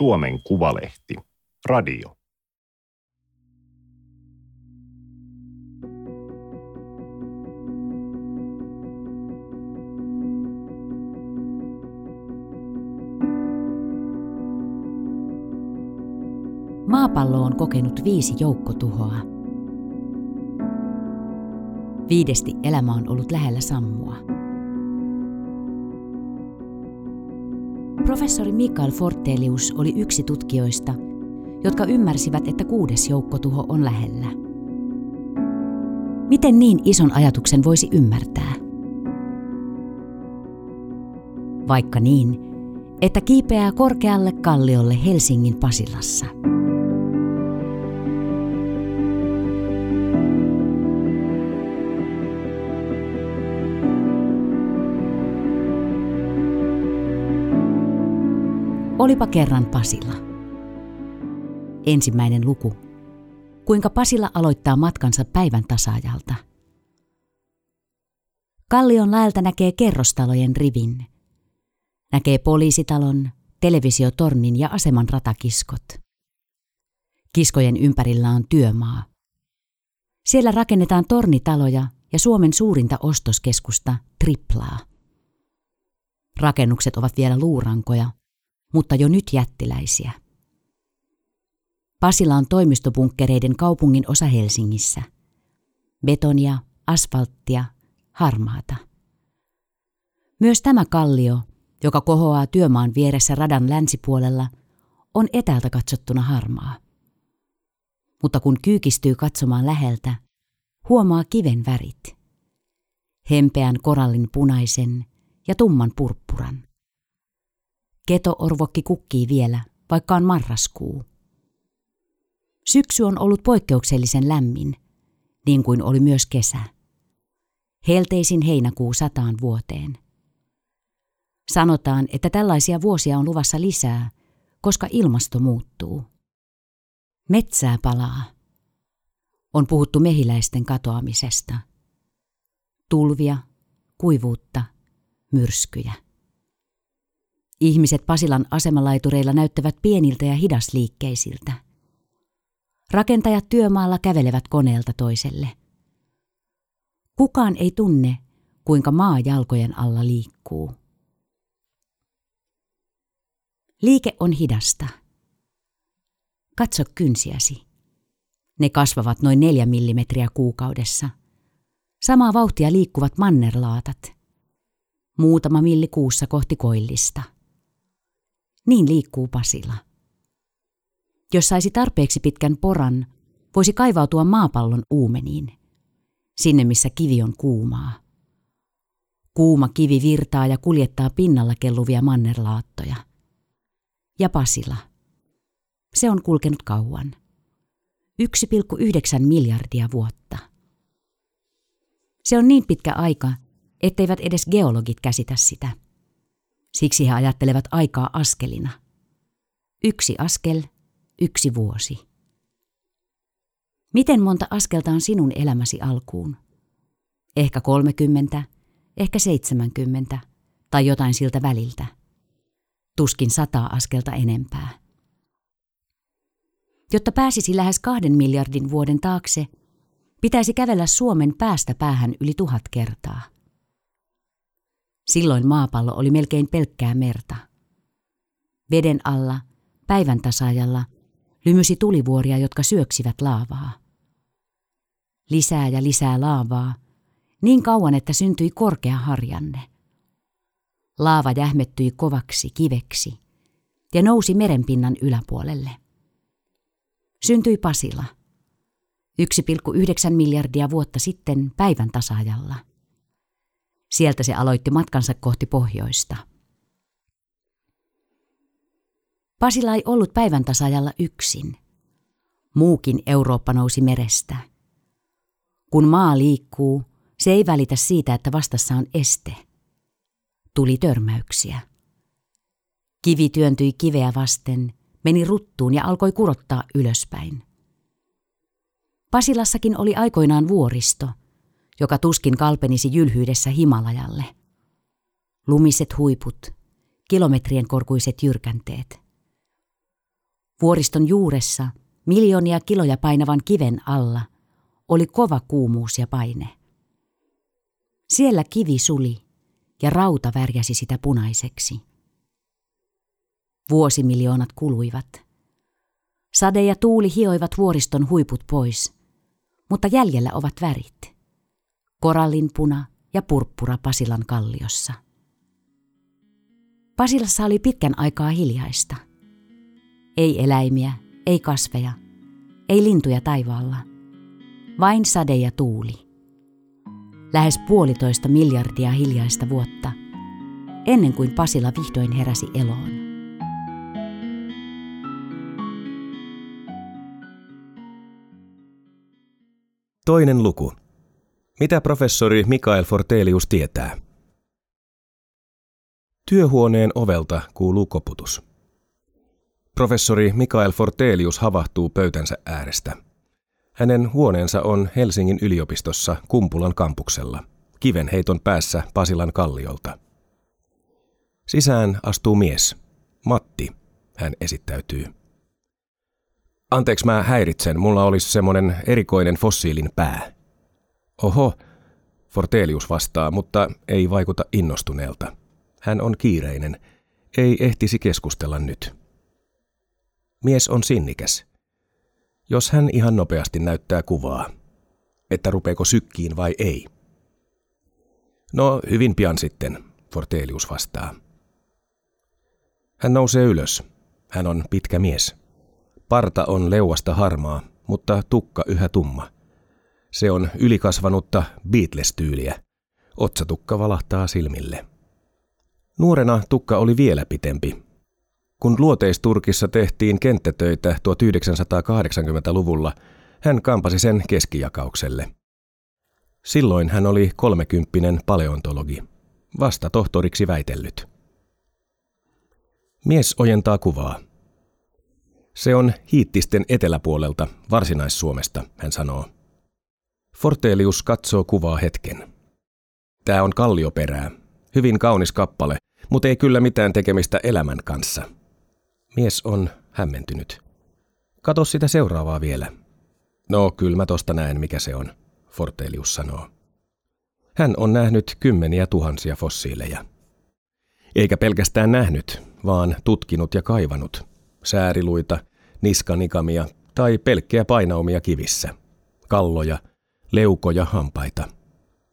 Suomen Kuvalehti, radio. Maapallo on kokenut viisi joukkotuhoa. Viidesti elämä on ollut lähellä sammua. Professori Mikael Fortelius oli yksi tutkijoista, jotka ymmärsivät, että kuudes joukkotuho on lähellä. Miten niin ison ajatuksen voisi ymmärtää? Vaikka niin, että kiipeää korkealle kalliolle Helsingin Pasilassa – Olipa kerran Pasilla. Ensimmäinen luku. Kuinka Pasilla aloittaa matkansa päivän tasaajalta. Kallion läältä näkee kerrostalojen rivin. Näkee poliisitalon, televisiotornin ja aseman ratakiskot. Kiskojen ympärillä on työmaa. Siellä rakennetaan tornitaloja ja Suomen suurinta ostoskeskusta, Triplaa. Rakennukset ovat vielä luurankoja, mutta jo nyt jättiläisiä. Pasila on toimistobunkkereiden kaupungin osa Helsingissä. Betonia, asfalttia, harmaata. Myös tämä kallio, joka kohoaa työmaan vieressä radan länsipuolella, on etäältä katsottuna harmaa. Mutta kun kyykistyy katsomaan läheltä, huomaa kiven värit. Hempeän korallin punaisen ja tumman purppuran. Keto-orvokki kukkii vielä, vaikka on marraskuu. Syksy on ollut poikkeuksellisen lämmin, niin kuin oli myös kesä. Helteisin heinäkuu sataan vuoteen. Sanotaan, että tällaisia vuosia on luvassa lisää, koska ilmasto muuttuu. Metsää palaa. On puhuttu mehiläisten katoamisesta. Tulvia, kuivuutta, myrskyjä. Ihmiset Pasilan asemalaitureilla näyttävät pieniltä ja hidasliikkeisiltä. Rakentajat työmaalla kävelevät koneelta toiselle. Kukaan ei tunne, kuinka maa jalkojen alla liikkuu. Liike on hidasta. Katso kynsiäsi. Ne kasvavat noin neljä millimetriä kuukaudessa. Samaa vauhtia liikkuvat mannerlaatat. Muutama milli kuussa kohti koillista. Niin liikkuu Pasila. Jos saisi tarpeeksi pitkän poran, voisi kaivautua maapallon uumeniin. Sinne, missä kivi on kuumaa. Kuuma kivi virtaa ja kuljettaa pinnalla kelluvia mannerlaattoja. Ja Pasila. Se on kulkenut kauan. 1,9 miljardia vuotta. Se on niin pitkä aika, etteivät edes geologit käsitä sitä. Siksi he ajattelevat aikaa askelina. Yksi askel, yksi vuosi. Miten monta askelta on sinun elämäsi alkuun? Ehkä 30, ehkä 70 tai jotain siltä väliltä. Tuskin sataa askelta enempää. Jotta pääsisi lähes kahden miljardin vuoden taakse, pitäisi kävellä Suomen päästä päähän yli tuhat kertaa. Silloin maapallo oli melkein pelkkää merta. Veden alla, päivän tasaajalla, lymysi tulivuoria, jotka syöksivät laavaa. Lisää ja lisää laavaa, niin kauan, että syntyi korkea harjanne. Laava jähmettyi kovaksi kiveksi ja nousi merenpinnan yläpuolelle. Syntyi Pasila, 1,9 miljardia vuotta sitten päivän tasaajalla – Sieltä se aloitti matkansa kohti pohjoista. Pasila ei ollut päivän tasajalla yksin. Muukin Eurooppa nousi merestä. Kun maa liikkuu, se ei välitä siitä, että vastassa on este. Tuli törmäyksiä. Kivi työntyi kiveä vasten, meni ruttuun ja alkoi kurottaa ylöspäin. Pasilassakin oli aikoinaan vuoristo – joka tuskin kalpenisi jylhyydessä Himalajalle. Lumiset huiput, kilometrien korkuiset jyrkänteet. Vuoriston juuressa, miljoonia kiloja painavan kiven alla, oli kova kuumuus ja paine. Siellä kivi suli ja rauta värjäsi sitä punaiseksi. Vuosimiljoonat kuluivat. Sade ja tuuli hioivat vuoriston huiput pois, mutta jäljellä ovat värit. Korallin puna ja purppura Pasilan kalliossa. Pasilassa oli pitkän aikaa hiljaista. Ei eläimiä, ei kasveja, ei lintuja taivaalla. Vain sade ja tuuli. Lähes puolitoista miljardia hiljaista vuotta, ennen kuin Pasila vihdoin heräsi eloon. Toinen luku. Mitä professori Mikael Fortelius tietää? Työhuoneen ovelta kuuluu koputus. Professori Mikael Fortelius havahtuu pöytänsä äärestä. Hänen huoneensa on Helsingin yliopistossa Kumpulan kampuksella, kivenheiton päässä Pasilan kalliolta. Sisään astuu mies. Matti, hän esittäytyy. Anteeksi, mä häiritsen. Mulla olisi semmonen erikoinen fossiilin pää. Oho, Fortelius vastaa, mutta ei vaikuta innostuneelta. Hän on kiireinen. Ei ehtisi keskustella nyt. Mies on sinnikäs. Jos hän ihan nopeasti näyttää kuvaa, että rupeeko sykkiin vai ei. No, hyvin pian sitten, Fortelius vastaa. Hän nousee ylös. Hän on pitkä mies. Parta on leuasta harmaa, mutta tukka yhä tumma. Se on ylikasvanutta Beatles-tyyliä. Otsatukka valahtaa silmille. Nuorena tukka oli vielä pitempi. Kun luoteisturkissa tehtiin kenttätöitä 1980-luvulla, hän kampasi sen keskijakaukselle. Silloin hän oli kolmekymppinen paleontologi, vasta tohtoriksi väitellyt. Mies ojentaa kuvaa. Se on hiittisten eteläpuolelta, Varsinais-Suomesta, hän sanoo. Fortelius katsoo kuvaa hetken. Tämä on kallioperää. Hyvin kaunis kappale, mutta ei kyllä mitään tekemistä elämän kanssa. Mies on hämmentynyt. Kato sitä seuraavaa vielä. No, kyllä mä tosta näen, mikä se on, Fortelius sanoo. Hän on nähnyt kymmeniä tuhansia fossiileja. Eikä pelkästään nähnyt, vaan tutkinut ja kaivanut. Sääriluita, niskanikamia tai pelkkiä painaumia kivissä. Kalloja, leukoja, hampaita.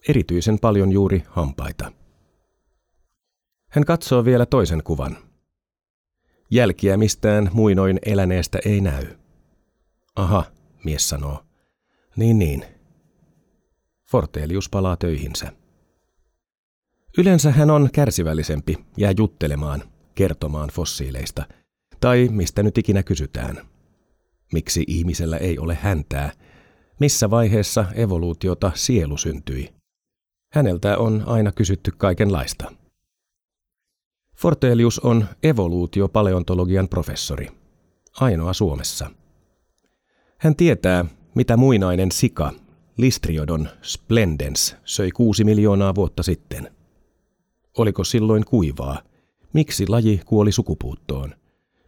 Erityisen paljon juuri hampaita. Hän katsoo vielä toisen kuvan. Jälkiä mistään muinoin eläneestä ei näy. Aha, mies sanoo. Niin niin. Fortelius palaa töihinsä. Yleensä hän on kärsivällisempi, jää juttelemaan, kertomaan fossiileista, tai mistä nyt ikinä kysytään. Miksi ihmisellä ei ole häntää? Missä vaiheessa evoluutiota sielu syntyi? Häneltä on aina kysytty kaikenlaista. Fortelius on evoluutiopaleontologian professori, ainoa Suomessa. Hän tietää, mitä muinainen sika, Listriodon splendens, söi kuusi miljoonaa vuotta sitten. Oliko silloin kuivaa? Miksi laji kuoli sukupuuttoon?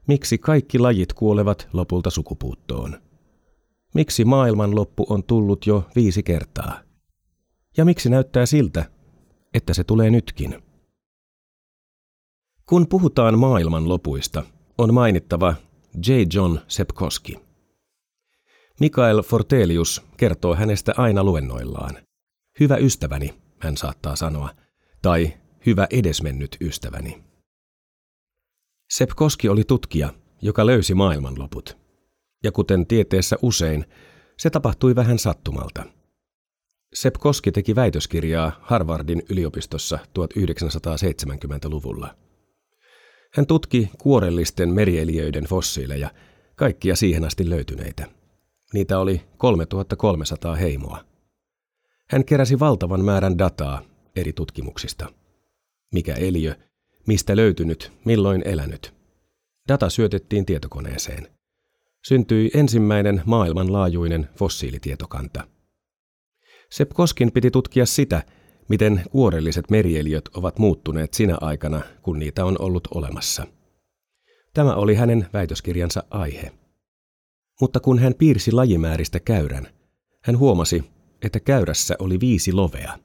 Miksi kaikki lajit kuolevat lopulta sukupuuttoon? Miksi maailmanloppu on tullut jo viisi kertaa? Ja miksi näyttää siltä, että se tulee nytkin? Kun puhutaan maailman lopuista, on mainittava J. John Sepkoski. Mikael Fortelius kertoo hänestä aina luennoillaan. Hyvä ystäväni, hän saattaa sanoa, tai hyvä edesmennyt ystäväni. Sepkoski oli tutkija, joka löysi maailmanloput. Ja kuten tieteessä usein, se tapahtui vähän sattumalta. Sepkoski teki väitöskirjaa Harvardin yliopistossa 1970-luvulla. Hän tutki kuorellisten merieliöiden fossiileja, kaikkia siihen asti löytyneitä. Niitä oli 3300 heimoa. Hän keräsi valtavan määrän dataa eri tutkimuksista. Mikä eliö, mistä löytynyt, milloin elänyt. Data syötettiin tietokoneeseen. Syntyi ensimmäinen maailmanlaajuinen fossiilitietokanta. Sepp Koskin piti tutkia sitä, miten kuorelliset merieliöt ovat muuttuneet sinä aikana, kun niitä on ollut olemassa. Tämä oli hänen väitöskirjansa aihe. Mutta kun hän piirsi lajimääristä käyrän, hän huomasi, että käyrässä oli viisi lovea.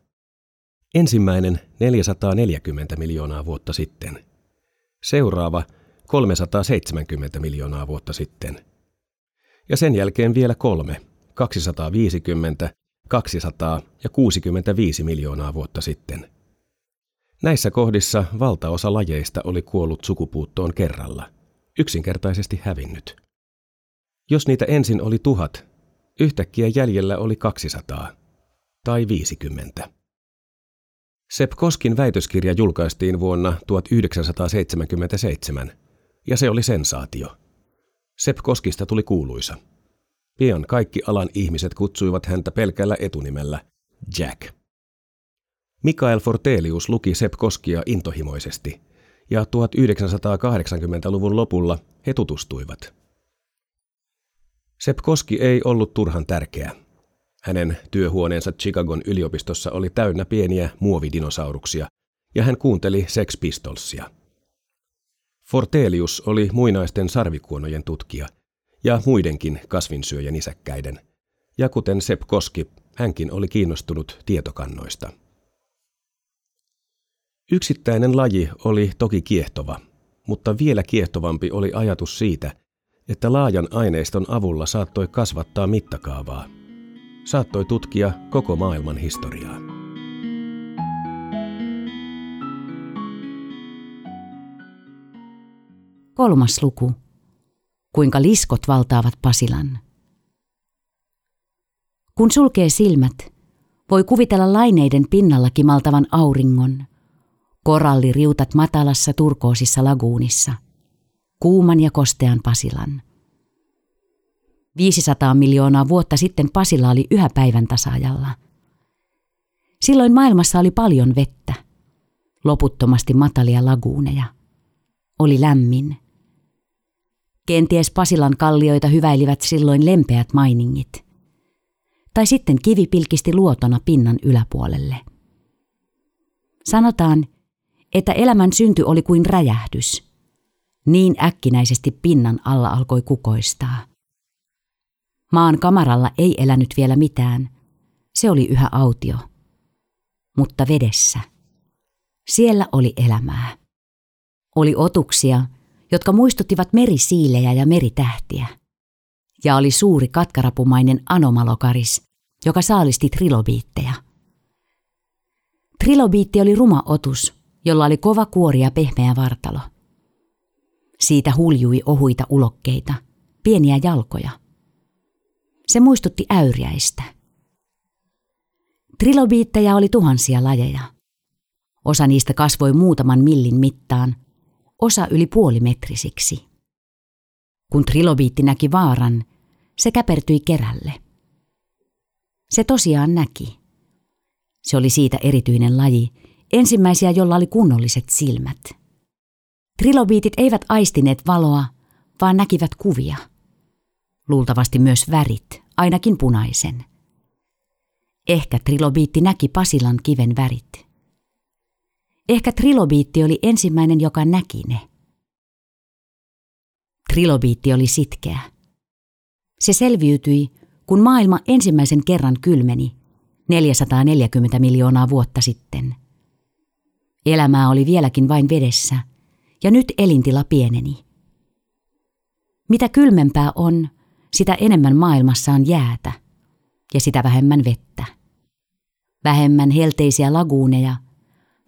Ensimmäinen 440 miljoonaa vuotta sitten. Seuraava 370 miljoonaa vuotta sitten. Ja sen jälkeen vielä kolme, 250, 200 ja 65 miljoonaa vuotta sitten. Näissä kohdissa valtaosa lajeista oli kuollut sukupuuttoon kerralla, yksinkertaisesti hävinnyt. Jos niitä ensin oli tuhat, yhtäkkiä jäljellä oli 200 tai 50. Sepp Koskin väitöskirja julkaistiin vuonna 1977, ja se oli sensaatio. Sepp Koskista tuli kuuluisa. Pian kaikki alan ihmiset kutsuivat häntä pelkällä etunimellä Jack. Mikael Fortelius luki Sepp Koskia intohimoisesti, ja 1980-luvun lopulla he tutustuivat. Sepp Koski ei ollut turhan tärkeä. Hänen työhuoneensa Chicagon yliopistossa oli täynnä pieniä muovidinosauruksia, ja hän kuunteli Sex Pistolsia. Fortelius oli muinaisten sarvikuonojen tutkija ja muidenkin kasvinsyöjän isäkkäiden, ja kuten Sepp Koski, hänkin oli kiinnostunut tietokannoista. Yksittäinen laji oli toki kiehtova, mutta vielä kiehtovampi oli ajatus siitä, että laajan aineiston avulla saattoi kasvattaa mittakaavaa. Saattoi tutkia koko maailman historiaa. Kolmas luku. Kuinka liskot valtaavat Pasilan. Kun sulkee silmät, voi kuvitella laineiden pinnalla kimaltavan auringon, koralliriutat matalassa turkoosissa laguunissa – kuuman ja kostean Pasilan. 500 miljoonaa vuotta sitten Pasila oli yhä päivän tasaajalla. Silloin maailmassa oli paljon vettä, loputtomasti matalia laguuneja. Oli lämmin. Kenties Pasilan kallioita hyväilivät silloin lempeät mainingit. Tai sitten kivi pilkisti luotona pinnan yläpuolelle. Sanotaan, että elämän synty oli kuin räjähdys – niin äkkinäisesti pinnan alla alkoi kukoistaa. Maan kamaralla ei elänyt vielä mitään. Se oli yhä autio. Mutta vedessä. Siellä oli elämää. Oli otuksia, jotka muistuttivat merisiilejä ja meritähtiä. Ja oli suuri katkarapumainen anomalokaris, joka saalisti trilobiitteja. Trilobiitti oli ruma otus, jolla oli kova kuori ja pehmeä vartalo – siitä huljui ohuita ulokkeita, pieniä jalkoja. Se muistutti äyriäistä. Trilobiittejä oli tuhansia lajeja. Osa niistä kasvoi muutaman millin mittaan, osa yli puolimetrisiksi. Kun trilobiitti näki vaaran, se käpertyi kerälle. Se tosiaan näki. Se oli siitä erityinen laji, ensimmäisiä, jolla oli kunnolliset silmät – Trilobiitit eivät aistineet valoa, vaan näkivät kuvia. Luultavasti myös värit, ainakin punaisen. Ehkä trilobiitti näki Pasilan kiven värit. Ehkä trilobiitti oli ensimmäinen, joka näki ne. Trilobiitti oli sitkeä. Se selviytyi, kun maailma ensimmäisen kerran kylmeni 440 miljoonaa vuotta sitten. Elämää oli vieläkin vain vedessä – ja nyt elintila pieneni. Mitä kylmempää on, sitä enemmän maailmassa on jäätä ja sitä vähemmän vettä. Vähemmän helteisiä laguuneja,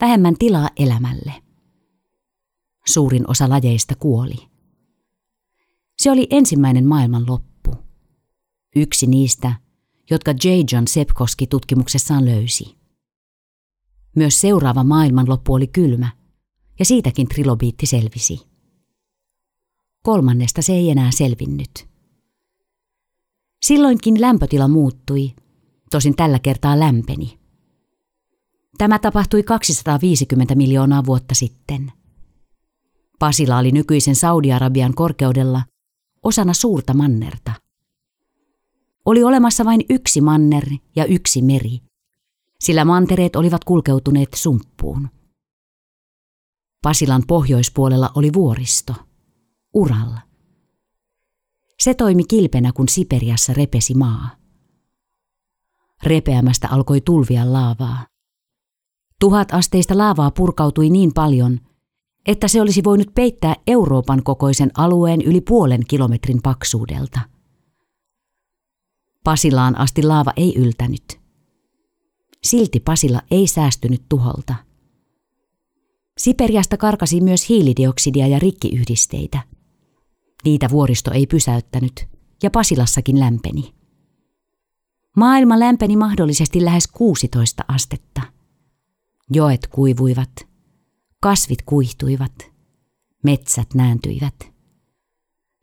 vähemmän tilaa elämälle. Suurin osa lajeista kuoli. Se oli ensimmäinen maailman loppu. Yksi niistä, jotka J. John Sepkoski tutkimuksessaan löysi. Myös seuraava maailmanloppu oli kylmä – ja siitäkin trilobiitti selvisi. Kolmannesta se ei enää selvinnyt. Silloinkin lämpötila muuttui, tosin tällä kertaa lämpeni. Tämä tapahtui 250 miljoonaa vuotta sitten. Pasila oli nykyisen Saudi-Arabian korkeudella osana suurta mannerta. Oli olemassa vain yksi manner ja yksi meri, sillä mantereet olivat kulkeutuneet sumppuun. Pasilan pohjoispuolella oli vuoristo. Uralla. Se toimi kilpenä, kun Siperiassa repesi maa. Repeämästä alkoi tulvia laavaa. Tuhat asteista laavaa purkautui niin paljon, että se olisi voinut peittää Euroopan kokoisen alueen yli puolen kilometrin paksuudelta. Pasilaan asti laava ei yltänyt. Silti Pasila ei säästynyt tuholta. Siperiasta karkasi myös hiilidioksidia ja rikkiyhdisteitä. Niitä vuoristo ei pysäyttänyt, ja Pasilassakin lämpeni. Maailma lämpeni mahdollisesti lähes 16 astetta. Joet kuivuivat, kasvit kuihtuivat, metsät nääntyivät.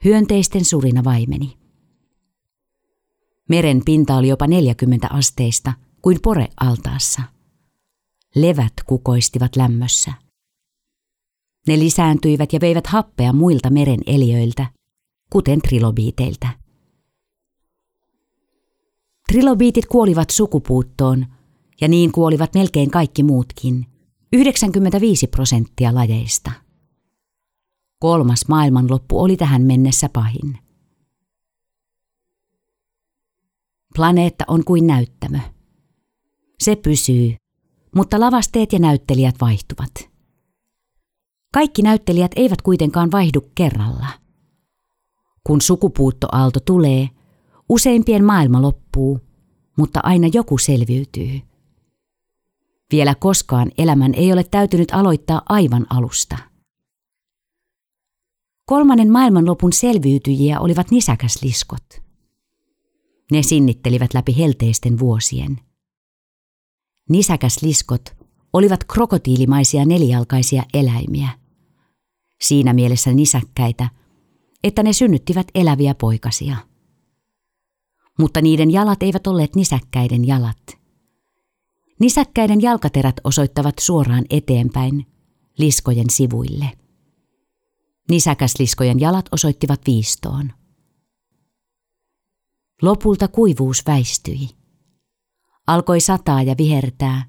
Hyönteisten surina vaimeni. Meren pinta oli jopa 40 asteista kuin pore altaassa. Levät kukoistivat lämmössä. Ne lisääntyivät ja veivät happea muilta meren eliöiltä, kuten trilobiiteiltä. Trilobiitit kuolivat sukupuuttoon, ja niin kuolivat melkein kaikki muutkin, 95 prosenttia lajeista. Kolmas maailmanloppu oli tähän mennessä pahin. Planeetta on kuin näyttämö. Se pysyy, mutta lavasteet ja näyttelijät vaihtuvat. Kaikki näyttelijät eivät kuitenkaan vaihdu kerralla. Kun sukupuuttoaalto tulee, useimpien maailma loppuu, mutta aina joku selviytyy. Vielä koskaan elämän ei ole täytynyt aloittaa aivan alusta. Kolmannen maailmanlopun selviytyjiä olivat nisäkäsliskot. Ne sinnittelivät läpi helteisten vuosien. Nisäkäsliskot olivat krokotiilimaisia nelijalkaisia eläimiä – siinä mielessä nisäkkäitä, että ne synnyttivät eläviä poikasia. Mutta niiden jalat eivät olleet nisäkkäiden jalat. Nisäkkäiden jalkaterät osoittavat suoraan eteenpäin, liskojen sivuille. Nisäkäsliskojen jalat osoittivat viistoon. Lopulta kuivuus väistyi. Alkoi sataa ja vihertää,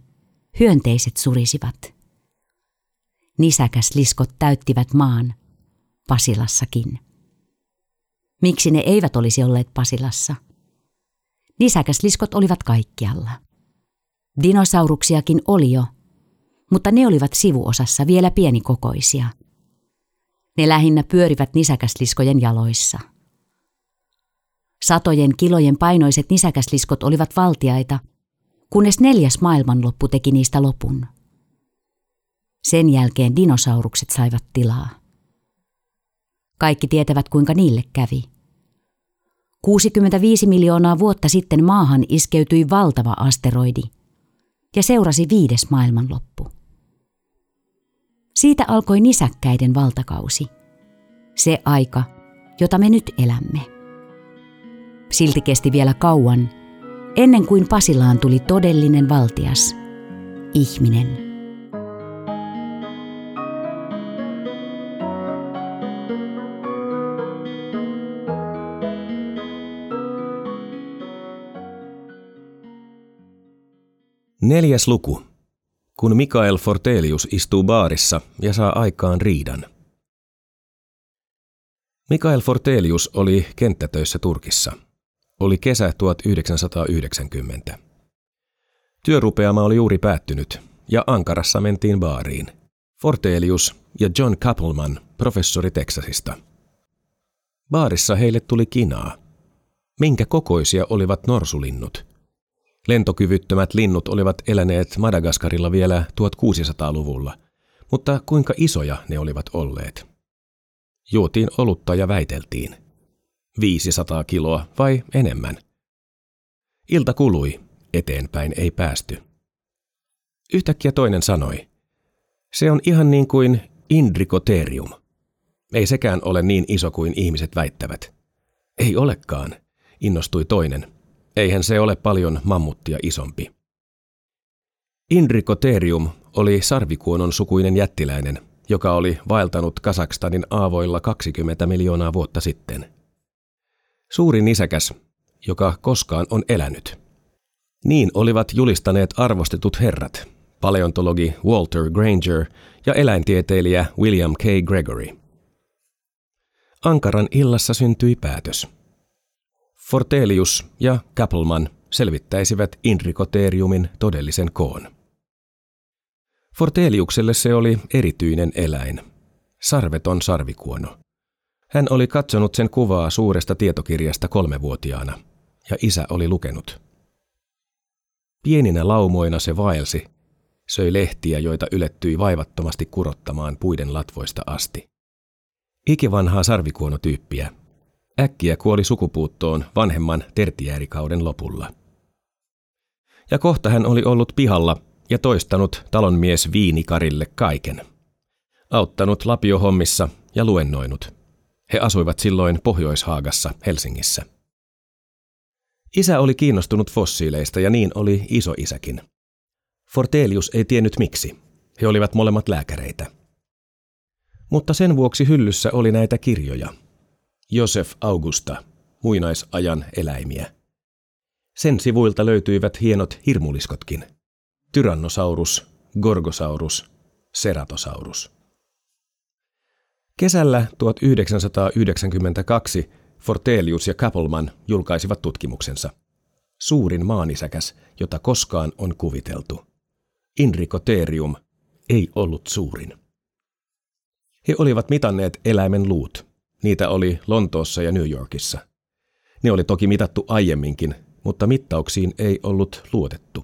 hyönteiset surisivat. Nisäkäsliskot täyttivät maan, Pasilassakin. Miksi ne eivät olisi olleet Pasilassa? Nisäkäsliskot olivat kaikkialla. Dinosauruksiakin oli jo, mutta ne olivat sivuosassa vielä pienikokoisia. Ne lähinnä pyörivät nisäkäsliskojen jaloissa. Satojen kilojen painoiset nisäkäsliskot olivat valtiaita, kunnes neljäs maailmanloppu teki niistä lopun. Sen jälkeen dinosaurukset saivat tilaa. Kaikki tietävät, kuinka niille kävi. 65 miljoonaa vuotta sitten maahan iskeytyi valtava asteroidi ja seurasi viides maailmanloppu. Siitä alkoi nisäkkäiden valtakausi. Se aika, jota me nyt elämme. Silti kesti vielä kauan, ennen kuin Pasilaan tuli todellinen valtias, ihminen. Neljäs luku. Kun Mikael Fortelius istuu baarissa ja saa aikaan riidan. Mikael Fortelius oli kenttätöissä Turkissa. Oli kesä 1990. Työrupeama oli juuri päättynyt ja Ankarassa mentiin baariin. Fortelius ja John Kappelman, professori Teksasista. Baarissa heille tuli kinaa. Minkä kokoisia olivat norsulinnut – Lentokyvyttömät linnut olivat eläneet Madagaskarilla vielä 1600-luvulla, mutta kuinka isoja ne olivat olleet? Juotiin olutta ja väiteltiin. 500 kiloa vai enemmän? Ilta kului, eteenpäin ei päästy. Yhtäkkiä toinen sanoi, se on ihan niin kuin Indricoterium. Ei sekään ole niin iso kuin ihmiset väittävät. Ei olekaan, innostui toinen Eihän se ole paljon mammuttia isompi. Indrikoterium oli sarvikuonon sukuinen jättiläinen, joka oli vaeltanut Kasakstanin aavoilla 20 miljoonaa vuotta sitten. Suurin nisäkäs, joka koskaan on elänyt. Niin olivat julistaneet arvostetut herrat, paleontologi Walter Granger ja eläintieteilijä William K. Gregory. Ankaran illassa syntyi päätös. Fortelius ja Kappelman selvittäisivät Inrikoteriumin todellisen koon. Forteliukselle se oli erityinen eläin, sarveton sarvikuono. Hän oli katsonut sen kuvaa suuresta tietokirjasta kolmevuotiaana, ja isä oli lukenut. Pieninä laumoina se vaelsi, söi lehtiä, joita ylettyi vaivattomasti kurottamaan puiden latvoista asti. Ikivanhaa sarvikuonotyyppiä. Äkkiä kuoli sukupuuttoon vanhemman tertiäärikauden lopulla. Ja kohta hän oli ollut pihalla ja toistanut talonmies Viinikarille kaiken. Auttanut lapiohommissa ja luennoinut. He asuivat silloin Pohjoishaagassa Helsingissä. Isä oli kiinnostunut fossiileista ja niin oli isoisäkin. Fortelius ei tiennyt miksi. He olivat molemmat lääkäreitä. Mutta sen vuoksi hyllyssä oli näitä kirjoja. Josef Augusta, muinaisajan eläimiä. Sen sivuilta löytyivät hienot hirmuliskotkin. Tyrannosaurus, Gorgosaurus, Ceratosaurus. Kesällä 1992 Fortelius ja Kappelman julkaisivat tutkimuksensa. Suurin maanisäkäs, jota koskaan on kuviteltu. Inrikoterium ei ollut suurin. He olivat mitanneet eläimen luut. Niitä oli Lontoossa ja New Yorkissa. Ne oli toki mitattu aiemminkin, mutta mittauksiin ei ollut luotettu.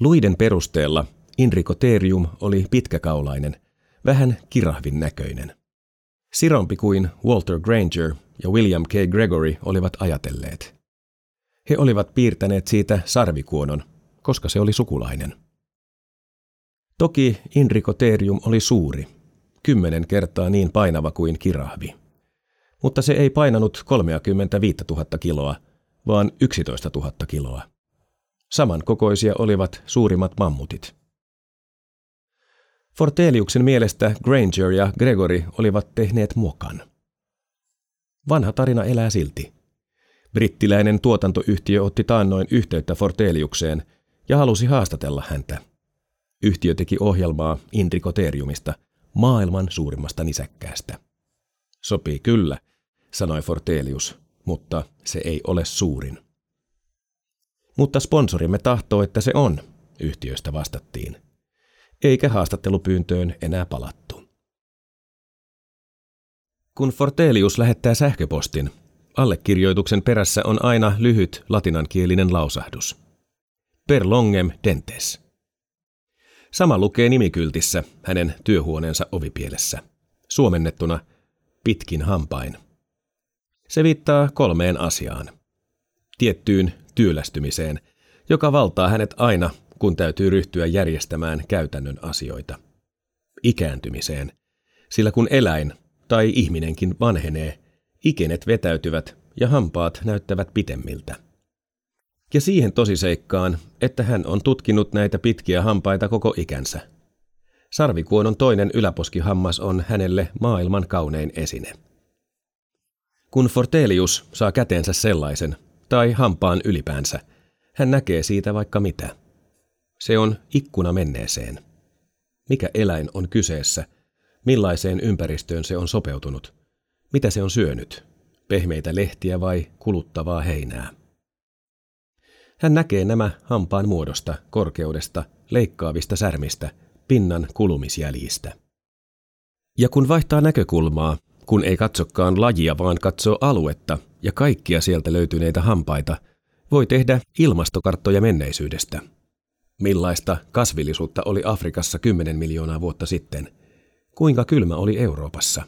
Luiden perusteella Inrikoterium oli pitkäkaulainen, vähän kirahvin näköinen. Sirompi kuin Walter Granger ja William K. Gregory olivat ajatelleet. He olivat piirtäneet siitä sarvikuonon, koska se oli sukulainen. Toki Inrikoterium oli suuri, kymmenen kertaa niin painava kuin kirahvi. Mutta se ei painanut 35 000 kiloa, vaan 11 000 kiloa. Samankokoisia olivat suurimmat mammutit. Forteliuksen mielestä Granger ja Gregory olivat tehneet mokan. Vanha tarina elää silti. Brittiläinen tuotantoyhtiö otti taannoin yhteyttä Forteliukseen ja halusi haastatella häntä. Yhtiö teki ohjelmaa Indrikoteriumista, maailman suurimmasta nisäkkäästä. Sopii kyllä, sanoi Fortelius, mutta se ei ole suurin. Mutta sponsorimme tahtoo, että se on, yhtiöstä vastattiin. Eikä haastattelupyyntöön enää palattu. Kun Fortelius lähettää sähköpostin, allekirjoituksen perässä on aina lyhyt latinankielinen lausahdus. Per longem dentes. Sama lukee nimikyltissä hänen työhuoneensa ovipielessä. Suomennettuna pitkin hampain. Se viittaa kolmeen asiaan. Tiettyyn työlästymiseen, joka valtaa hänet aina, kun täytyy ryhtyä järjestämään käytännön asioita. Ikääntymiseen, sillä kun eläin tai ihminenkin vanhenee, ikenet vetäytyvät ja hampaat näyttävät pitemmiltä. Ja siihen tosiseikkaan, että hän on tutkinut näitä pitkiä hampaita koko ikänsä. Sarvikuonon toinen yläposkihammas on hänelle maailman kaunein esine. Kun Fortelius saa käteensä sellaisen, tai hampaan ylipäänsä, hän näkee siitä vaikka mitä. Se on ikkuna menneeseen. Mikä eläin on kyseessä, millaiseen ympäristöön se on sopeutunut, mitä se on syönyt, pehmeitä lehtiä vai kuluttavaa heinää. Hän näkee nämä hampaan muodosta, korkeudesta, leikkaavista särmistä, pinnan kulumisjäljistä. Ja kun vaihtaa näkökulmaa, kun ei katsokaan lajia, vaan katsoo aluetta ja kaikkia sieltä löytyneitä hampaita, voi tehdä ilmastokarttoja menneisyydestä. Millaista kasvillisuutta oli Afrikassa 10 miljoonaa vuotta sitten? Kuinka kylmä oli Euroopassa?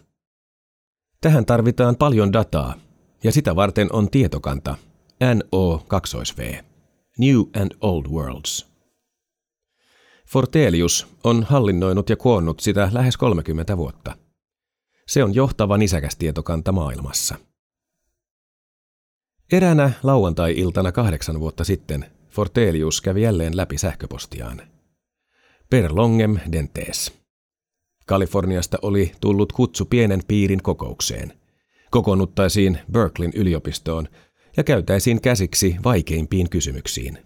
Tähän tarvitaan paljon dataa, ja sitä varten on tietokanta, NO2V, New and Old Worlds. Fortelius on hallinnoinut ja koonnut sitä lähes 30 vuotta. Se on johtava nisäkästietokanta maailmassa. Eräänä lauantai-iltana kahdeksan vuotta sitten Fortelius kävi jälleen läpi sähköpostiaan. Per longem dentes. Kaliforniasta oli tullut kutsu pienen piirin kokoukseen. Kokoonnuttaisiin Berkeleyn yliopistoon ja käytäisiin käsiksi vaikeimpiin kysymyksiin.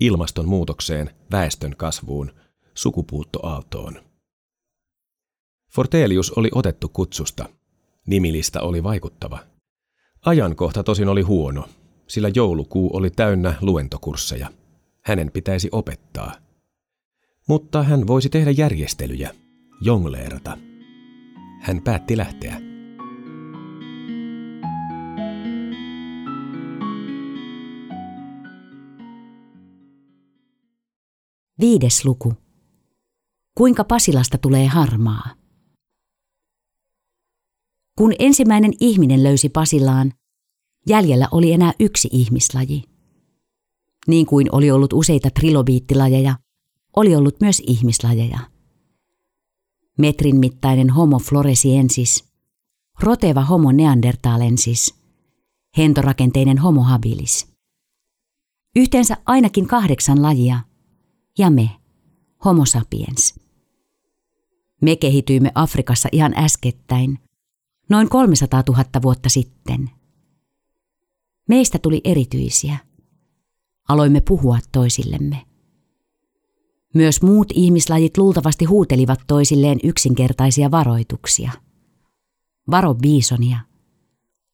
Ilmastonmuutokseen, väestön kasvuun, sukupuuttoaaltoon. Fortelius oli otettu kutsusta. Nimilista oli vaikuttava. Ajankohta tosin oli huono, sillä joulukuu oli täynnä luentokursseja. Hänen pitäisi opettaa. Mutta hän voisi tehdä järjestelyjä, jongleerata. Hän päätti lähteä. Viides luku. Kuinka Pasilasta tulee harmaa? Kun ensimmäinen ihminen löysi Pasilaan, jäljellä oli enää yksi ihmislaji. Niin kuin oli ollut useita trilobiittilajeja, oli ollut myös ihmislajeja. Metrin mittainen Homo floresiensis, roteva Homo neandertalensis, hentorakenteinen Homo habilis. Yhteensä ainakin kahdeksan lajia, ja me, Homo sapiens. Me kehityimme Afrikassa ihan äskettäin, noin 300 000 vuotta sitten. Meistä tuli erityisiä. Aloimme puhua toisillemme. Myös muut ihmislajit luultavasti huutelivat toisilleen yksinkertaisia varoituksia. Varo biisonia.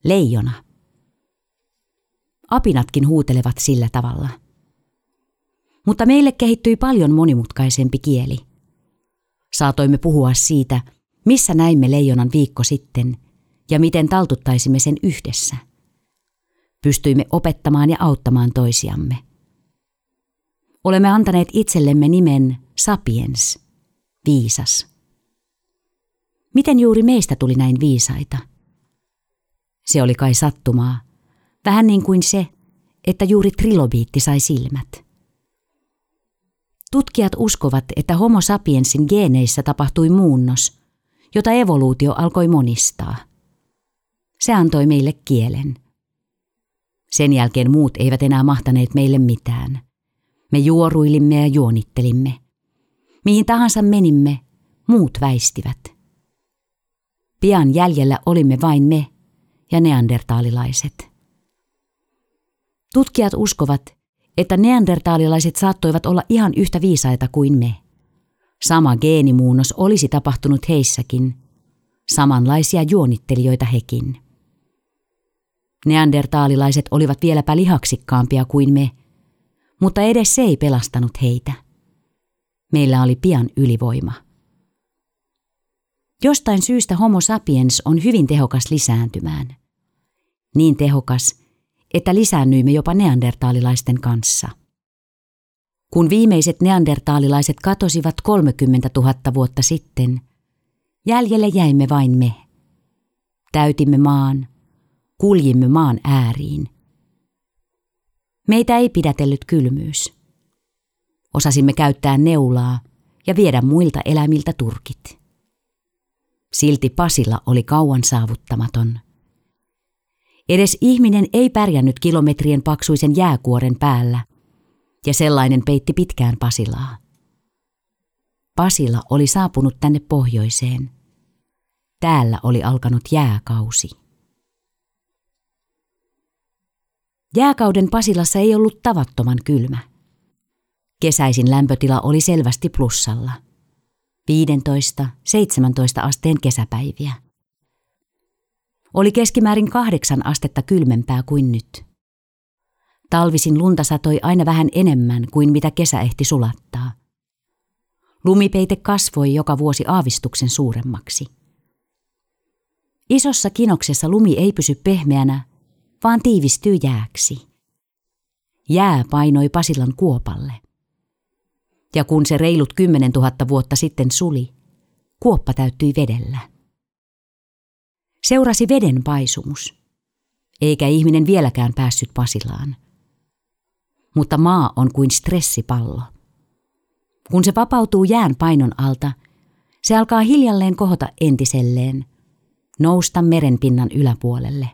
Leijona. Apinatkin huutelevat sillä tavalla. Mutta meille kehittyi paljon monimutkaisempi kieli. Saatoimme puhua siitä, missä näimme leijonan viikko sitten ja miten taltuttaisimme sen yhdessä. Pystyimme opettamaan ja auttamaan toisiamme. Olemme antaneet itsellemme nimen Sapiens, viisas. Miten juuri meistä tuli näin viisaita? Se oli kai sattumaa, vähän niin kuin se, että juuri trilobiitti sai silmät. Tutkijat uskovat, että homo sapiensin geeneissä tapahtui muunnos – jota evoluutio alkoi monistaa. Se antoi meille kielen. Sen jälkeen muut eivät enää mahtaneet meille mitään. Me juoruilimme ja juonittelimme. Mihin tahansa menimme, muut väistivät. Pian jäljellä olimme vain me ja neandertaalilaiset. Tutkijat uskovat, että neandertaalilaiset saattoivat olla ihan yhtä viisaita kuin me. Sama geenimuunnos olisi tapahtunut heissäkin, samanlaisia juonittelijoita hekin. Neandertaalilaiset olivat vieläpä lihaksikkaampia kuin me, mutta edes se ei pelastanut heitä. Meillä oli pian ylivoima. Jostain syystä Homo sapiens on hyvin tehokas lisääntymään. Niin tehokas, että lisäännyimme jopa neandertaalilaisten kanssa – kun viimeiset neandertaalilaiset katosivat 30 000 vuotta sitten, jäljelle jäimme vain me. Täytimme maan, kuljimme maan ääriin. Meitä ei pidätellyt kylmyys. Osasimme käyttää neulaa ja viedä muilta eläimiltä turkit. Silti Pasilla oli kauan saavuttamaton. Edes ihminen ei pärjännyt kilometrien paksuisen jääkuoren päällä, ja sellainen peitti pitkään Pasilaa. Pasila oli saapunut tänne pohjoiseen. Täällä oli alkanut jääkausi. Jääkauden Pasilassa ei ollut tavattoman kylmä. Kesäisin lämpötila oli selvästi plussalla. 15-17 asteen kesäpäiviä. Oli keskimäärin kahdeksan astetta kylmempää kuin nyt. Talvisin lunta satoi aina vähän enemmän kuin mitä kesä ehti sulattaa. Lumipeite kasvoi joka vuosi aavistuksen suuremmaksi. Isossa kinoksessa lumi ei pysy pehmeänä, vaan tiivistyy jääksi. Jää painoi Pasilan kuopalle. Ja kun se reilut kymmenen tuhatta vuotta sitten suli, kuoppa täyttyi vedellä. Seurasi veden paisumus, eikä ihminen vieläkään päässyt Pasilaan mutta maa on kuin stressipallo. Kun se vapautuu jään painon alta, se alkaa hiljalleen kohota entiselleen, nousta merenpinnan yläpuolelle.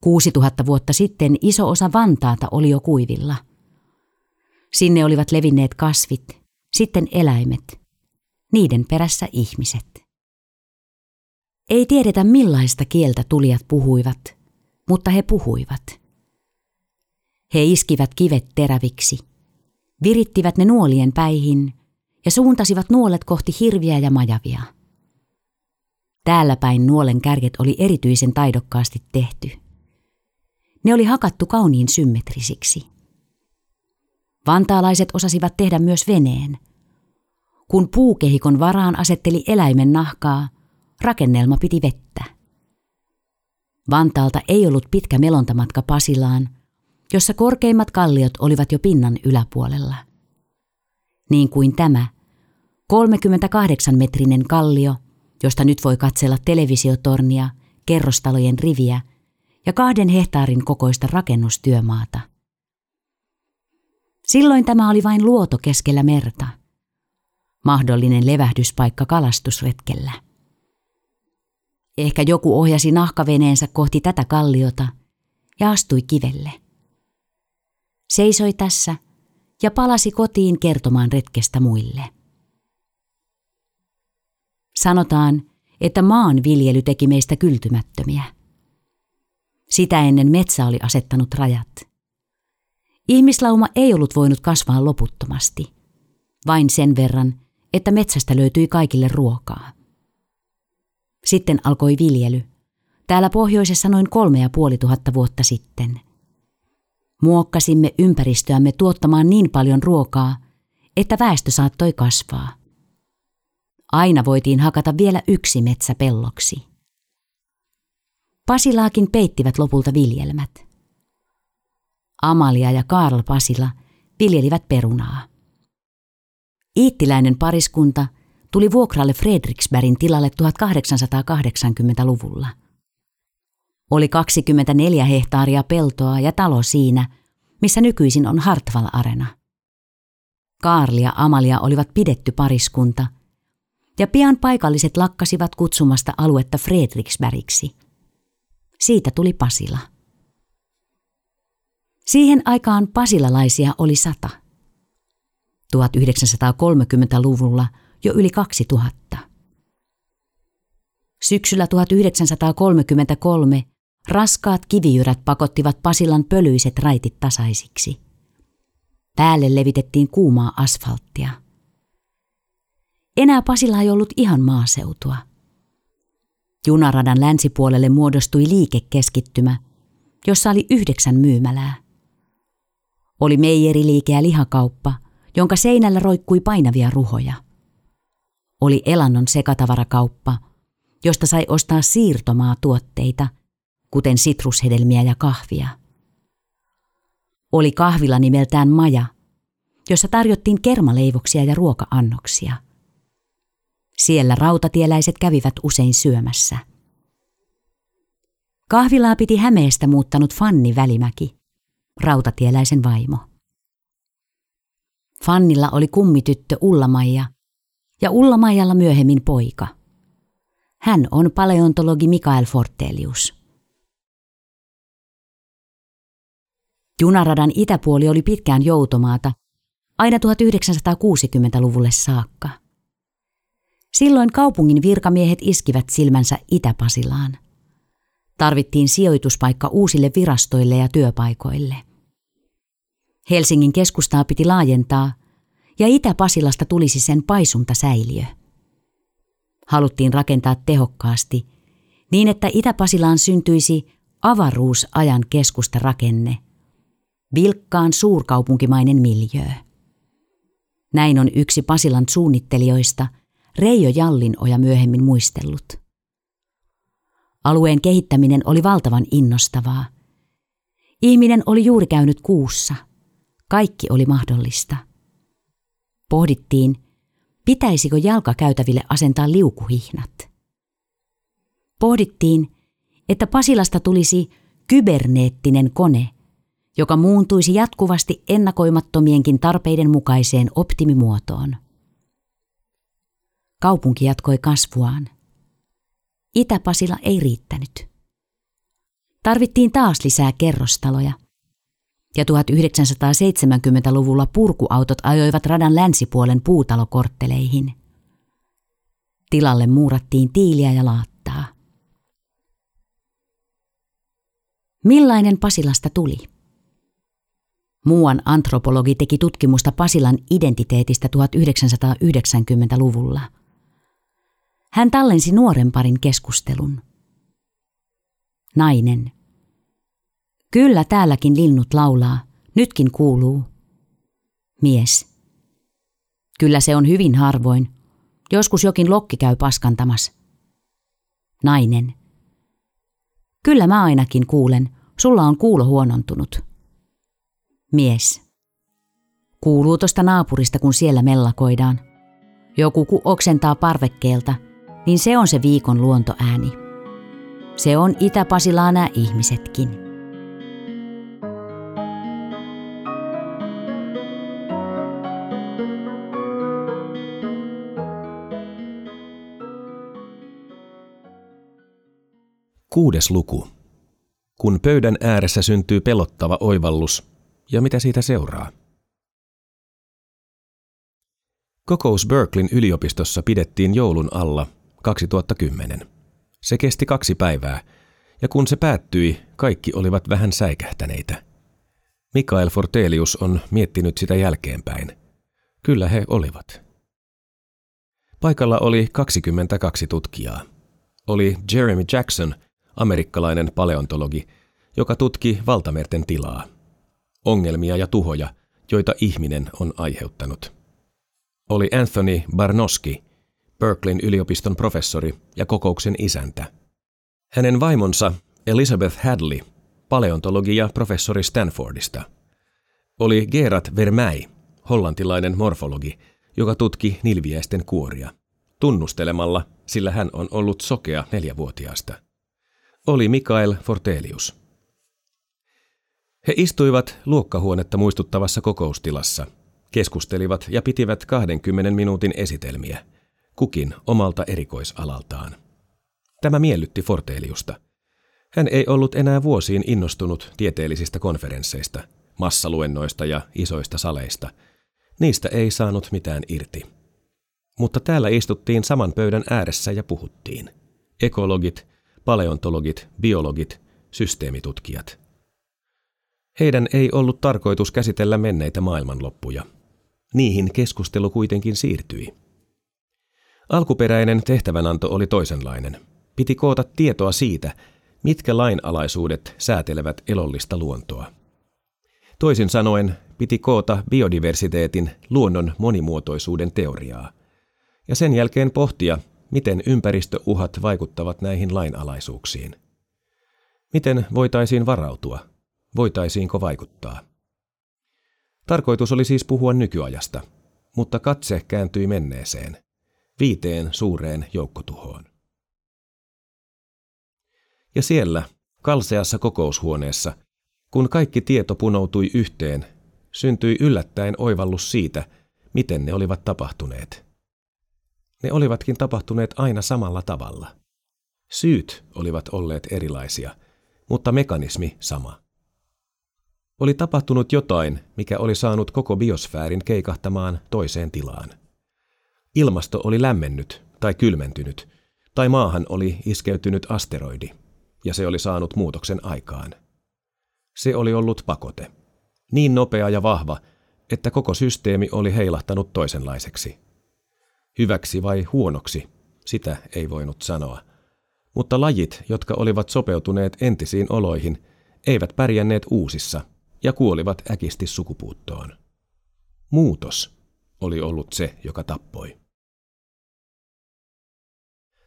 6000 vuotta sitten iso osa Vantaata oli jo kuivilla. Sinne olivat levinneet kasvit, sitten eläimet, niiden perässä ihmiset. Ei tiedetä millaista kieltä tulijat puhuivat, mutta he puhuivat – he iskivät kivet teräviksi, virittivät ne nuolien päihin ja suuntasivat nuolet kohti hirviä ja majavia. Täällä päin nuolen kärjet oli erityisen taidokkaasti tehty. Ne oli hakattu kauniin symmetrisiksi. Vantaalaiset osasivat tehdä myös veneen. Kun puukehikon varaan asetteli eläimen nahkaa, rakennelma piti vettä. Vantaalta ei ollut pitkä melontamatka Pasilaan, jossa korkeimmat kalliot olivat jo pinnan yläpuolella. Niin kuin tämä, 38-metrinen kallio, josta nyt voi katsella televisiotornia, kerrostalojen riviä ja kahden hehtaarin kokoista rakennustyömaata. Silloin tämä oli vain luoto keskellä merta. Mahdollinen levähdyspaikka kalastusretkellä. Ehkä joku ohjasi nahkaveneensä kohti tätä kalliota ja astui kivelle. Seisoi tässä ja palasi kotiin kertomaan retkestä muille. Sanotaan, että maanviljely teki meistä kyltymättömiä. Sitä ennen metsä oli asettanut rajat. Ihmislauma ei ollut voinut kasvaa loputtomasti, vain sen verran, että metsästä löytyi kaikille ruokaa. Sitten alkoi viljely, täällä pohjoisessa noin kolme ja puoli tuhatta vuotta sitten. Muokkasimme ympäristöämme tuottamaan niin paljon ruokaa, että väestö saattoi kasvaa. Aina voitiin hakata vielä yksi metsä pelloksi. Pasilaakin peittivät lopulta viljelmät. Amalia ja Karl Pasila viljelivät perunaa. Iittiläinen pariskunta tuli vuokralle Fredriksbergin tilalle 1880-luvulla. Oli 24 hehtaaria peltoa ja talo siinä, missä nykyisin on Hartwall-arena. Karl ja Amalia olivat pidetty pariskunta – ja pian paikalliset lakkasivat kutsumasta aluetta Fredriksbergiksi. Siitä tuli Pasila. Siihen aikaan pasilalaisia oli sata. 1930-luvulla jo yli 2000. Syksyllä 1933 raskaat kivijyrät pakottivat Pasilan pölyiset raitit tasaisiksi. Päälle levitettiin kuumaa asfalttia. Enää Pasilla ei ollut ihan maaseutua. Junaradan länsipuolelle muodostui liikekeskittymä, jossa oli yhdeksän myymälää. Oli meijeriliike ja lihakauppa, jonka seinällä roikkui painavia ruhoja. Oli elannon sekatavarakauppa, josta sai ostaa siirtomaa tuotteita, kuten sitrushedelmiä ja kahvia. Oli kahvila nimeltään Maja, jossa tarjottiin kermaleivoksia ja ruoka-annoksia – siellä rautatieläiset kävivät usein syömässä. Kahvilaa piti Hämeestä muuttanut Fanni Välimäki, rautatieläisen vaimo. Fannilla oli kummityttö Ullamaija ja Ullamaijalla myöhemmin poika. Hän on paleontologi Mikael Fortelius. Junaradan itäpuoli oli pitkään joutomaata, aina 1960-luvulle saakka. Silloin kaupungin virkamiehet iskivät silmänsä Itä-Pasilaan. Tarvittiin sijoituspaikka uusille virastoille ja työpaikoille. Helsingin keskustaa piti laajentaa ja Itä-Pasilasta tulisi sen paisunta säiliö. Haluttiin rakentaa tehokkaasti niin, että Itä-Pasilaan syntyisi avaruusajan keskusta rakenne, vilkkaan suurkaupunkimainen miljöö. Näin on yksi Pasilan suunnittelijoista – Reijo Jallinoja myöhemmin muistellut. Alueen kehittäminen oli valtavan innostavaa. Ihminen oli juuri käynyt kuussa. Kaikki oli mahdollista. Pohdittiin, pitäisikö jalkakäytäville asentaa liukuhihnat. Pohdittiin, että Pasilasta tulisi kyberneettinen kone, joka muuntuisi jatkuvasti ennakoimattomienkin tarpeiden mukaiseen optimimuotoon. Kaupunki jatkoi kasvuaan. Itä-Pasila ei riittänyt. Tarvittiin taas lisää kerrostaloja. Ja 1970-luvulla purkuautot ajoivat radan länsipuolen puutalokortteleihin. Tilalle muurattiin tiiliä ja laattaa. Millainen Pasilasta tuli? Muuan antropologi teki tutkimusta Pasilan identiteetistä 1990-luvulla – Hän tallensi nuoren parin keskustelun. Nainen. Kyllä täälläkin linnut laulaa, nytkin kuuluu. Mies. Kyllä se on hyvin harvoin. Joskus jokin lokki käy paskantamas. Nainen. Kyllä mä ainakin kuulen, sulla on kuulo huonontunut. Mies. Kuuluu tosta naapurista, kun siellä mellakoidaan. Joku ku oksentaa parvekkeelta, niin se on se viikon luontoääni. Se on Itä-Pasilaa nämä ihmisetkin. Kuudes luku. Kun pöydän ääressä syntyy pelottava oivallus, ja mitä siitä seuraa? Kokous Berkeleyn yliopistossa pidettiin joulun alla 2010. Se kesti kaksi päivää, ja kun se päättyi, kaikki olivat vähän säikähtäneitä. Mikael Fortelius on miettinyt sitä jälkeenpäin. Kyllä he olivat. Paikalla oli 22 tutkijaa. Oli Jeremy Jackson – amerikkalainen paleontologi, joka tutki valtamerten tilaa, ongelmia ja tuhoja, joita ihminen on aiheuttanut. Oli Anthony Barnoski, Berkeleyn yliopiston professori ja kokouksen isäntä. Hänen vaimonsa Elizabeth Hadley, paleontologi ja professori Stanfordista. Oli Gerard Vermeij, hollantilainen morfologi, joka tutki nilviäisten kuoria, tunnustelemalla, sillä hän on ollut sokea neljävuotiaasta oli Mikael Fortelius. He istuivat luokkahuonetta muistuttavassa kokoustilassa, keskustelivat ja pitivät 20 minuutin esitelmiä, kukin omalta erikoisalaltaan. Tämä miellytti Forteliusta. Hän ei ollut enää vuosiin innostunut tieteellisistä konferensseista, massaluennoista ja isoista saleista. Niistä ei saanut mitään irti. Mutta täällä istuttiin saman pöydän ääressä ja puhuttiin. Ekologit, paleontologit, biologit, systeemitutkijat. Heidän ei ollut tarkoitus käsitellä menneitä maailmanloppuja. Niihin keskustelu kuitenkin siirtyi. Alkuperäinen tehtävänanto oli toisenlainen. Piti koota tietoa siitä, mitkä lainalaisuudet säätelevät elollista luontoa. Toisin sanoen piti koota biodiversiteetin luonnon monimuotoisuuden teoriaa, ja sen jälkeen pohtia, miten ympäristöuhat vaikuttavat näihin lainalaisuuksiin. Miten voitaisiin varautua? Voitaisiinko vaikuttaa? Tarkoitus oli siis puhua nykyajasta, mutta katse kääntyi menneeseen, viiteen suureen joukkotuhoon. Ja siellä, kalseassa kokoushuoneessa, kun kaikki tieto punoutui yhteen, syntyi yllättäen oivallus siitä, miten ne olivat tapahtuneet – ne olivatkin tapahtuneet aina samalla tavalla. Syyt olivat olleet erilaisia, mutta mekanismi sama. Oli tapahtunut jotain, mikä oli saanut koko biosfäärin keikahtamaan toiseen tilaan. Ilmasto oli lämmennyt tai kylmentynyt, tai maahan oli iskeytynyt asteroidi, ja se oli saanut muutoksen aikaan. Se oli ollut pakote. Niin nopea ja vahva, että koko systeemi oli heilahtanut toisenlaiseksi – Hyväksi vai huonoksi, sitä ei voinut sanoa. Mutta lajit, jotka olivat sopeutuneet entisiin oloihin, eivät pärjänneet uusissa ja kuolivat äkisti sukupuuttoon. Muutos oli ollut se, joka tappoi.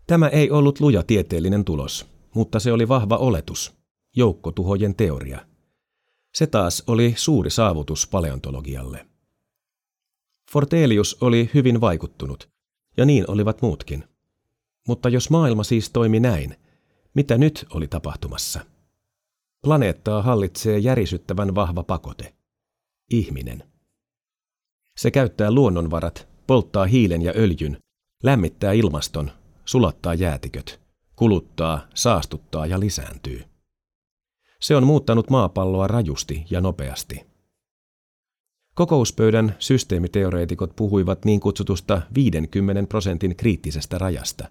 Tämä ei ollut luja tieteellinen tulos, mutta se oli vahva oletus, joukkotuhojen teoria. Se taas oli suuri saavutus paleontologialle. Fortelius oli hyvin vaikuttunut, ja niin olivat muutkin. Mutta jos maailma siis toimi näin, mitä nyt oli tapahtumassa? Planeettaa hallitsee järisyttävän vahva pakote. Ihminen. Se käyttää luonnonvarat, polttaa hiilen ja öljyn, lämmittää ilmaston, sulattaa jäätiköt, kuluttaa, saastuttaa ja lisääntyy. Se on muuttanut maapalloa rajusti ja nopeasti. Kokouspöydän systeemiteoreetikot puhuivat niin kutsutusta 50 prosentin kriittisestä rajasta.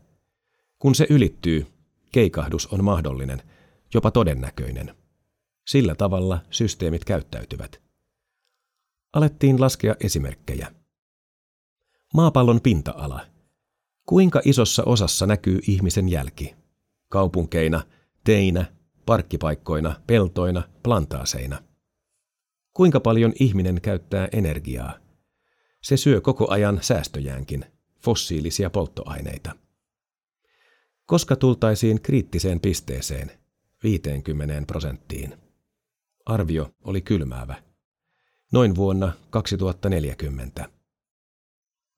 Kun se ylittyy, keikahdus on mahdollinen, jopa todennäköinen. Sillä tavalla systeemit käyttäytyvät. Alettiin laskea esimerkkejä. Maapallon pinta-ala. Kuinka isossa osassa näkyy ihmisen jälki? Kaupunkeina, teinä, parkkipaikkoina, peltoina, plantaaseina. Kuinka paljon ihminen käyttää energiaa? Se syö koko ajan säästöjäänkin, fossiilisia polttoaineita. Koska tultaisiin kriittiseen pisteeseen, 50 prosenttiin. Arvio oli kylmäävä. Noin vuonna 2040.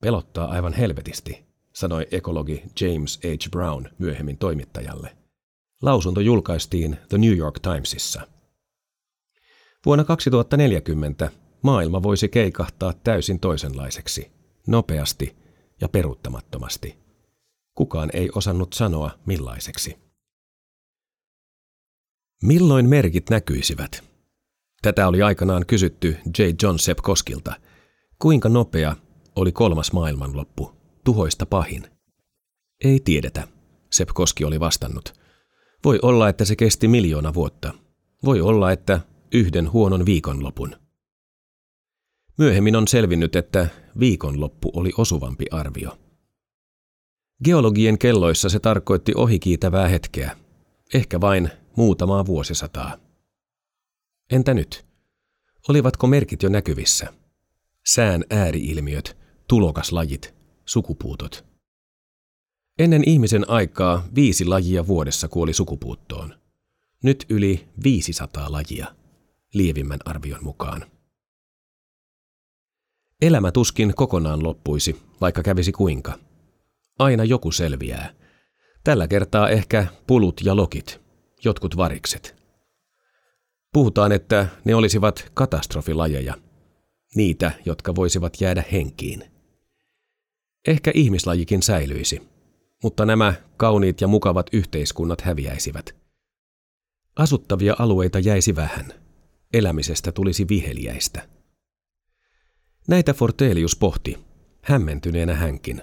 Pelottaa aivan helvetisti, sanoi ekologi James H. Brown myöhemmin toimittajalle. Lausunto julkaistiin The New York Timesissa. Vuonna 2040 maailma voisi keikahtaa täysin toisenlaiseksi, nopeasti ja peruuttamattomasti. Kukaan ei osannut sanoa millaiseksi. Milloin merkit näkyisivät? Tätä oli aikanaan kysytty J. John Sepp Koskilta. Kuinka nopea oli kolmas maailmanloppu, tuhoista pahin? Ei tiedetä, Sepp Koski oli vastannut. Voi olla, että se kesti miljoona vuotta. Voi olla, että yhden huonon viikonlopun. Myöhemmin on selvinnyt, että viikonloppu oli osuvampi arvio. Geologien kelloissa se tarkoitti ohikiitävää hetkeä, ehkä vain muutamaa vuosisataa. Entä nyt? Olivatko merkit jo näkyvissä? Sään ääriilmiöt, tulokaslajit, sukupuutot. Ennen ihmisen aikaa viisi lajia vuodessa kuoli sukupuuttoon. Nyt yli 500 lajia, lievimmän arvion mukaan. Elämä tuskin kokonaan loppuisi, vaikka kävisi kuinka. Aina joku selviää. Tällä kertaa ehkä pulut ja lokit, jotkut varikset. Puhutaan, että ne olisivat katastrofilajeja, niitä, jotka voisivat jäädä henkiin. Ehkä ihmislajikin säilyisi, mutta nämä kauniit ja mukavat yhteiskunnat häviäisivät. Asuttavia alueita jäisi vähän. Elämisestä tulisi viheliäistä. Näitä Fortelius pohti, hämmentyneenä hänkin.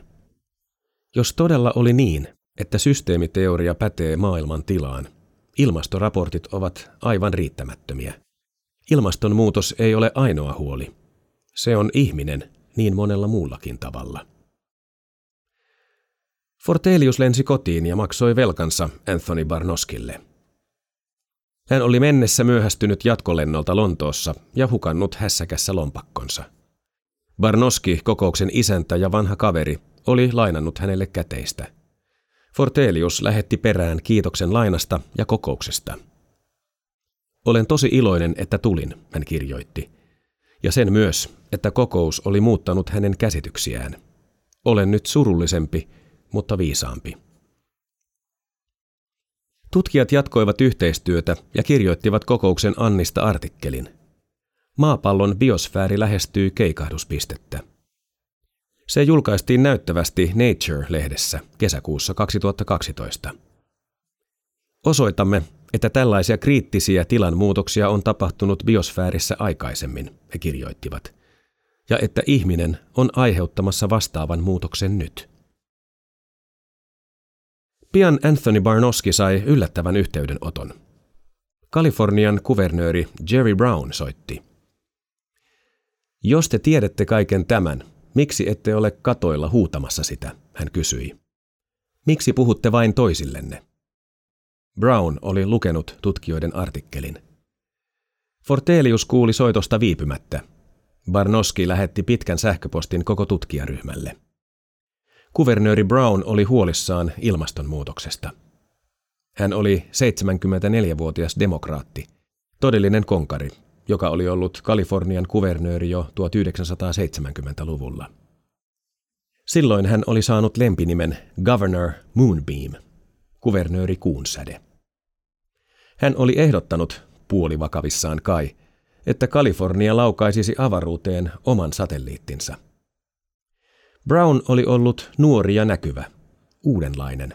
Jos todella oli niin, että systeemiteoria pätee maailman tilaan, ilmastoraportit ovat aivan riittämättömiä. Ilmastonmuutos ei ole ainoa huoli. Se on ihminen niin monella muullakin tavalla. Fortelius lensi kotiin ja maksoi velkansa Anthony Barnoskille. Hän oli mennessä myöhästynyt jatkolennolta Lontoossa ja hukannut hässäkässä lompakkonsa. Barnoski, kokouksen isäntä ja vanha kaveri, oli lainannut hänelle käteistä – Fortelius lähetti perään kiitoksen lainasta ja kokouksesta. Olen tosi iloinen, että tulin, hän kirjoitti. Ja sen myös, että kokous oli muuttanut hänen käsityksiään. Olen nyt surullisempi, mutta viisaampi. Tutkijat jatkoivat yhteistyötä ja kirjoittivat kokouksen Annista artikkelin. Maapallon biosfääri lähestyy keikahduspistettä. Se julkaistiin näyttävästi Nature-lehdessä kesäkuussa 2012. Osoitamme, että tällaisia kriittisiä tilanmuutoksia on tapahtunut biosfäärissä aikaisemmin, he kirjoittivat, ja että ihminen on aiheuttamassa vastaavan muutoksen nyt. Pian Anthony Barnoski sai yllättävän yhteydenoton. Kalifornian kuvernööri Jerry Brown soitti. Jos te tiedätte kaiken tämän, Miksi ette ole katoilla huutamassa sitä, hän kysyi. Miksi puhutte vain toisillenne? Brown oli lukenut tutkijoiden artikkelin. Fortelius kuuli soitosta viipymättä. Barnoski lähetti pitkän sähköpostin koko tutkijaryhmälle. Kuvernööri Brown oli huolissaan ilmastonmuutoksesta. Hän oli 74-vuotias demokraatti, todellinen konkari, joka oli ollut Kalifornian kuvernööri jo 1970-luvulla. Silloin hän oli saanut lempinimen Governor Moonbeam, kuvernööri Kuunsäde. Hän oli ehdottanut, puolivakavissaan kai, että Kalifornia laukaisisi avaruuteen oman satelliittinsa. Brown oli ollut nuori ja näkyvä, uudenlainen,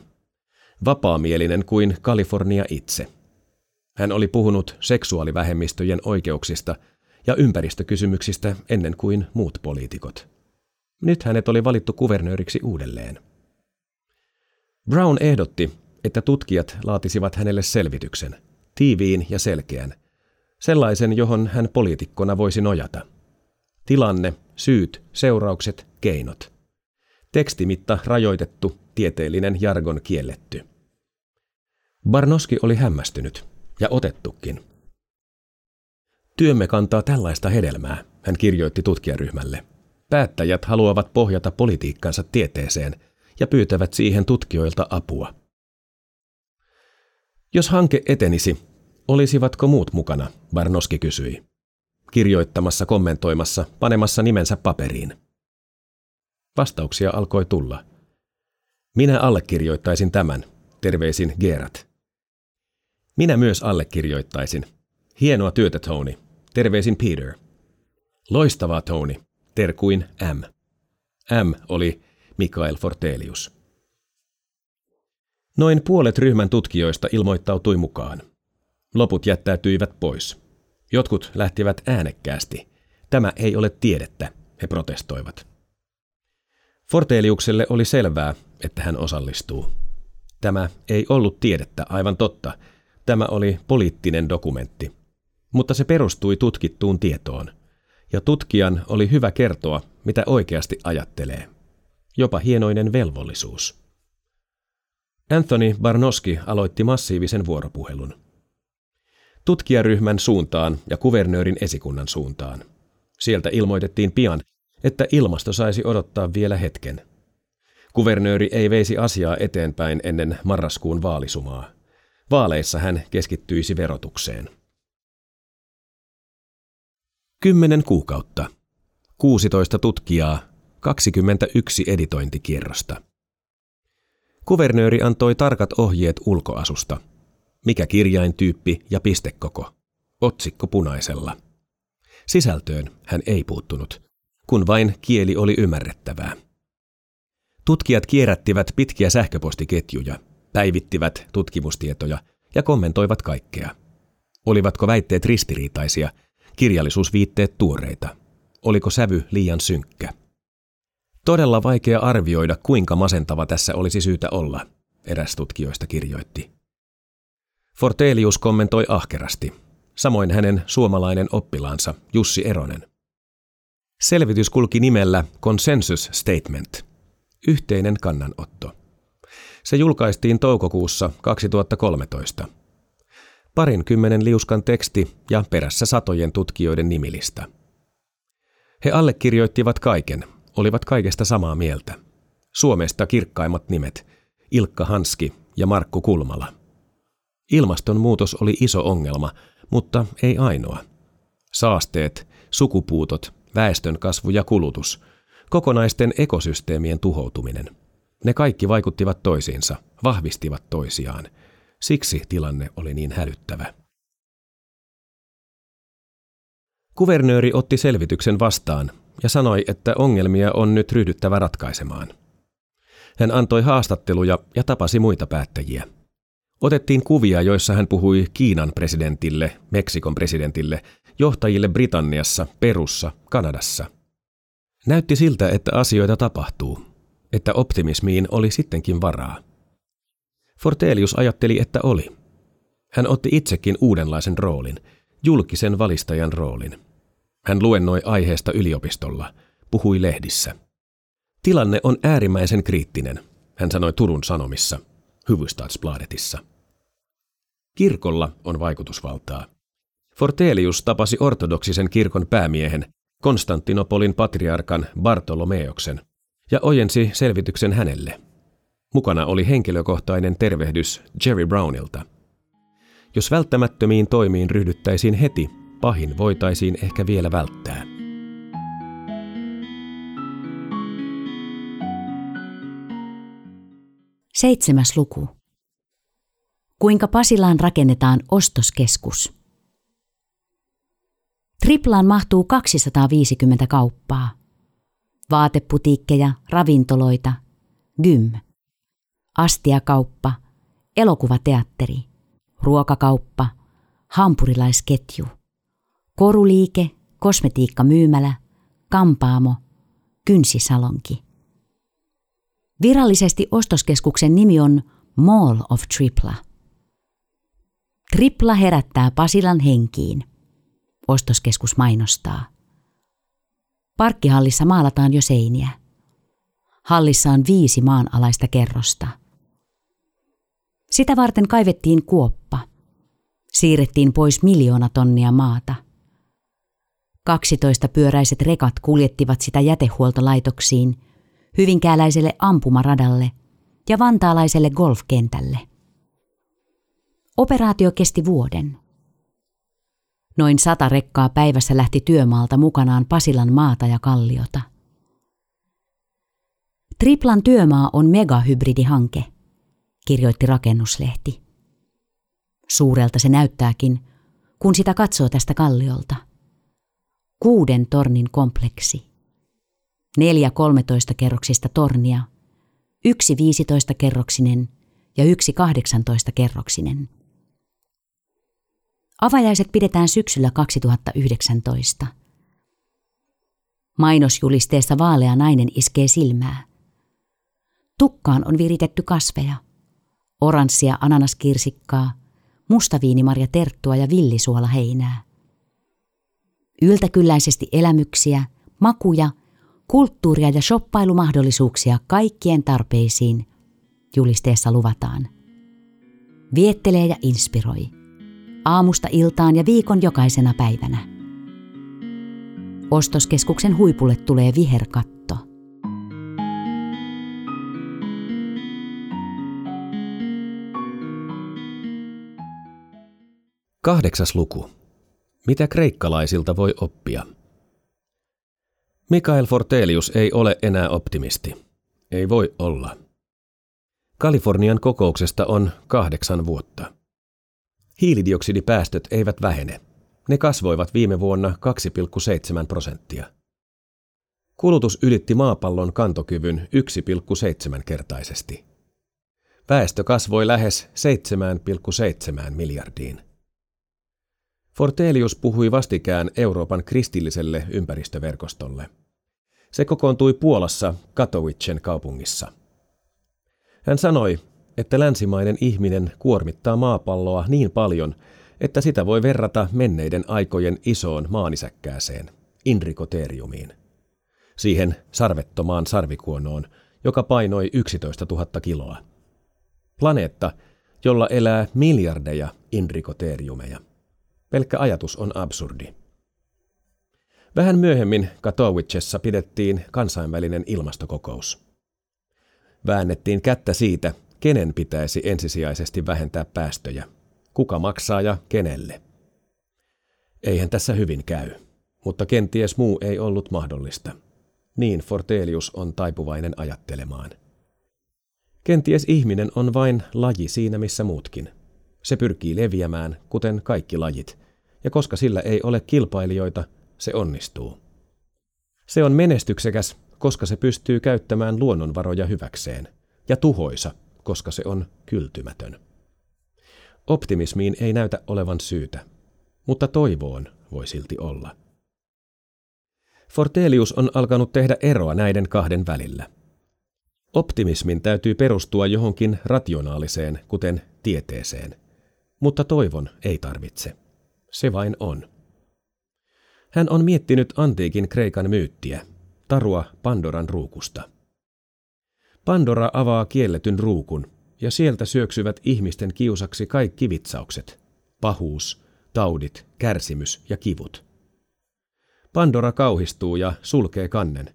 vapaamielinen kuin Kalifornia itse – hän oli puhunut seksuaalivähemmistöjen oikeuksista ja ympäristökysymyksistä ennen kuin muut poliitikot. Nyt hänet oli valittu kuvernööriksi uudelleen. Brown ehdotti, että tutkijat laatisivat hänelle selvityksen, tiiviin ja selkeän, sellaisen, johon hän poliitikkona voisi nojata. Tilanne, syyt, seuraukset, keinot. Tekstimitta rajoitettu, tieteellinen jargon kielletty. Barnoski oli hämmästynyt ja otettukin. Työmme kantaa tällaista hedelmää, hän kirjoitti tutkijaryhmälle. Päättäjät haluavat pohjata politiikkansa tieteeseen ja pyytävät siihen tutkijoilta apua. Jos hanke etenisi, olisivatko muut mukana, Barnoski kysyi. Kirjoittamassa, kommentoimassa, panemassa nimensä paperiin. Vastauksia alkoi tulla. Minä allekirjoittaisin tämän, terveisin Gerat. Minä myös allekirjoittaisin. Hienoa työtä, Tony. Terveisin Peter. Loistavaa, Tony. Terkuin M. M oli Mikael Fortelius. Noin puolet ryhmän tutkijoista ilmoittautui mukaan. Loput jättäytyivät pois. Jotkut lähtivät äänekkäästi. Tämä ei ole tiedettä, he protestoivat. Forteliukselle oli selvää, että hän osallistuu. Tämä ei ollut tiedettä, aivan totta. Tämä oli poliittinen dokumentti. Mutta se perustui tutkittuun tietoon. Ja tutkijan oli hyvä kertoa, mitä oikeasti ajattelee. Jopa hienoinen velvollisuus. Anthony Barnoski aloitti massiivisen vuoropuhelun. Tutkijaryhmän suuntaan ja kuvernöörin esikunnan suuntaan. Sieltä ilmoitettiin pian, että ilmasto saisi odottaa vielä hetken. Kuvernööri ei veisi asiaa eteenpäin ennen marraskuun vaalisumaa. Vaaleissa hän keskittyisi verotukseen. Kymmenen kuukautta. 16 tutkijaa, 21 editointikierrosta. Kuvernööri antoi tarkat ohjeet ulkoasusta. Mikä kirjaintyyppi ja pistekoko. Otsikko punaisella. Sisältöön hän ei puuttunut, kun vain kieli oli ymmärrettävää. Tutkijat kierrättivät pitkiä sähköpostiketjuja, päivittivät tutkimustietoja ja kommentoivat kaikkea. Olivatko väitteet ristiriitaisia, kirjallisuusviitteet tuoreita? Oliko sävy liian synkkä? Todella vaikea arvioida, kuinka masentava tässä olisi syytä olla, eräs tutkijoista kirjoitti. Fortelius kommentoi ahkerasti, samoin hänen suomalainen oppilaansa Jussi Eronen. Selvitys kulki nimellä Consensus Statement, yhteinen kannanotto. Se julkaistiin toukokuussa 2013. Parin kymmenen liuskan teksti ja perässä satojen tutkijoiden nimilista. He allekirjoittivat kaiken, olivat kaikesta samaa mieltä. Suomesta kirkkaimmat nimet, Ilkka Hanski ja Markku Kulmala. Ilmastonmuutos oli iso ongelma, mutta ei ainoa. Saasteet, sukupuutot, väestön kasvu ja kulutus, kokonaisten ekosysteemien tuhoutuminen. Ne kaikki vaikuttivat toisiinsa, vahvistivat toisiaan. Siksi tilanne oli niin hälyttävä. Kuvernööri otti selvityksen vastaan ja sanoi, että ongelmia on nyt ryhdyttävä ratkaisemaan. Hän antoi haastatteluja ja tapasi muita päättäjiä. Otettiin kuvia, joissa hän puhui Kiinan presidentille, Meksikon presidentille, johtajille Britanniassa, Perussa, Kanadassa. Näytti siltä, että asioita tapahtuu, että optimismiin oli sittenkin varaa. Fortelius ajatteli, että oli. Hän otti itsekin uudenlaisen roolin, julkisen valistajan roolin. Hän luennoi aiheesta yliopistolla, puhui lehdissä. Tilanne on äärimmäisen kriittinen, hän sanoi Turun Sanomissa, Hufvudstadsbladetissa. Kirkolla on vaikutusvaltaa. Fortelius tapasi ortodoksisen kirkon päämiehen, Konstantinopolin patriarkan Bartolomeoksen, ja ojensi selvityksen hänelle. Mukana oli henkilökohtainen tervehdys Jerry Brownilta. Jos välttämättömiin toimiin ryhdyttäisiin heti, pahin voitaisiin ehkä vielä välttää. Seitsemäs luku. Kuinka Pasilaan rakennetaan ostoskeskus? Triplaan mahtuu 250 kauppaa. Vaateputiikkeja, ravintoloita, gym, astiakauppa, elokuvateatteri, ruokakauppa, hampurilaisketju, koruliike, kosmetiikkamyymälä, kampaamo, kynsisalonki. Virallisesti ostoskeskuksen nimi on Mall of Tripla. Tripla herättää Pasilan henkiin. Ostoskeskus mainostaa. Parkkihallissa maalataan jo seiniä. Hallissa on viisi maanalaista kerrosta. Sitä varten kaivettiin kuoppa. Siirrettiin pois miljoona tonnia maata. 12 pyöräiset rekat kuljettivat sitä jätehuoltolaitoksiin, hyvinkääläiselle ampumaradalle ja vantaalaiselle golfkentälle. Operaatio kesti vuoden. Noin sata rekkaa päivässä lähti työmaalta mukanaan Pasilan maata ja kalliota. Triplan työmaa on megahybridihanke, kirjoitti rakennuslehti. Suurelta se näyttääkin, kun sitä katsoo tästä kalliolta. Kuuden tornin kompleksi. Neljä 13 kerroksista tornia, yksi 15 kerroksinen ja yksi 18 kerroksinen. Avajaiset pidetään syksyllä 2019. Mainosjulisteessa vaalea nainen iskee silmää. Tukkaan on viritetty kasveja. Oranssia ananaskirsikkaa, mustaviinimarja terttua ja villisuola heinää. Yltäkylläisesti elämyksiä, makuja, kulttuuria ja shoppailumahdollisuuksia kaikkien tarpeisiin, julisteessa luvataan. Viettelee ja inspiroi aamusta iltaan ja viikon jokaisena päivänä. Ostoskeskuksen huipulle tulee viherkatto. Kahdeksas luku. Mitä kreikkalaisilta voi oppia? Mikael Fortelius ei ole enää optimisti. Ei voi olla. Kalifornian kokouksesta on kahdeksan vuotta. Hiilidioksidipäästöt eivät vähene. Ne kasvoivat viime vuonna 2,7 prosenttia. Kulutus ylitti maapallon kantokyvyn 1,7 kertaisesti. Väestö kasvoi lähes 7,7 miljardiin. Fortelius puhui vastikään Euroopan kristilliselle ympäristöverkostolle. Se kokoontui Puolassa Katowicen kaupungissa. Hän sanoi, että länsimainen ihminen kuormittaa maapalloa niin paljon, että sitä voi verrata menneiden aikojen isoon maanisäkkääseen, indrikoteriumiin. Siihen sarvettomaan sarvikuonoon, joka painoi 11 000 kiloa. Planeetta, jolla elää miljardeja indrikoteriumeja. Pelkkä ajatus on absurdi. Vähän myöhemmin Katowicessa pidettiin kansainvälinen ilmastokokous. Väännettiin kättä siitä, kenen pitäisi ensisijaisesti vähentää päästöjä, kuka maksaa ja kenelle. Eihän tässä hyvin käy, mutta kenties muu ei ollut mahdollista. Niin Fortelius on taipuvainen ajattelemaan. Kenties ihminen on vain laji siinä missä muutkin. Se pyrkii leviämään, kuten kaikki lajit, ja koska sillä ei ole kilpailijoita, se onnistuu. Se on menestyksekäs, koska se pystyy käyttämään luonnonvaroja hyväkseen, ja tuhoisa, koska se on kyltymätön. Optimismiin ei näytä olevan syytä, mutta toivoon voi silti olla. Fortelius on alkanut tehdä eroa näiden kahden välillä. Optimismin täytyy perustua johonkin rationaaliseen, kuten tieteeseen, mutta toivon ei tarvitse. Se vain on. Hän on miettinyt antiikin Kreikan myyttiä, tarua Pandoran ruukusta – Pandora avaa kielletyn ruukun, ja sieltä syöksyvät ihmisten kiusaksi kaikki vitsaukset, pahuus, taudit, kärsimys ja kivut. Pandora kauhistuu ja sulkee kannen,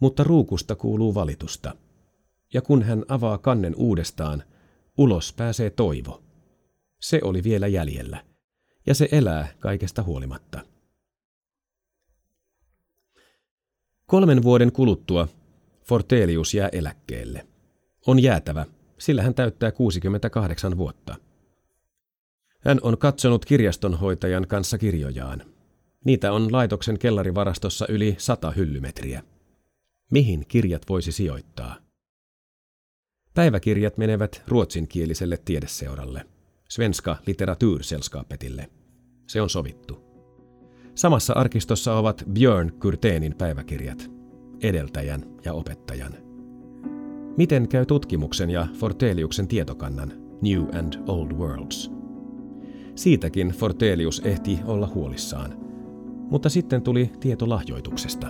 mutta ruukusta kuuluu valitusta. Ja kun hän avaa kannen uudestaan, ulos pääsee toivo. Se oli vielä jäljellä, ja se elää kaikesta huolimatta. Kolmen vuoden kuluttua Fortelius jää eläkkeelle. On jäätävä, sillä hän täyttää 68 vuotta. Hän on katsonut kirjastonhoitajan kanssa kirjojaan. Niitä on laitoksen kellarivarastossa yli sata hyllymetriä. Mihin kirjat voisi sijoittaa? Päiväkirjat menevät ruotsinkieliselle tiedeseuralle, Svenska litteratursällskapetille. Se on sovittu. Samassa arkistossa ovat Björn Kurtenin päiväkirjat – edeltäjän ja opettajan. Miten käy tutkimuksen ja Forteliuksen tietokannan New and Old Worlds? Siitäkin Fortelius ehti olla huolissaan, mutta sitten tuli tieto lahjoituksesta.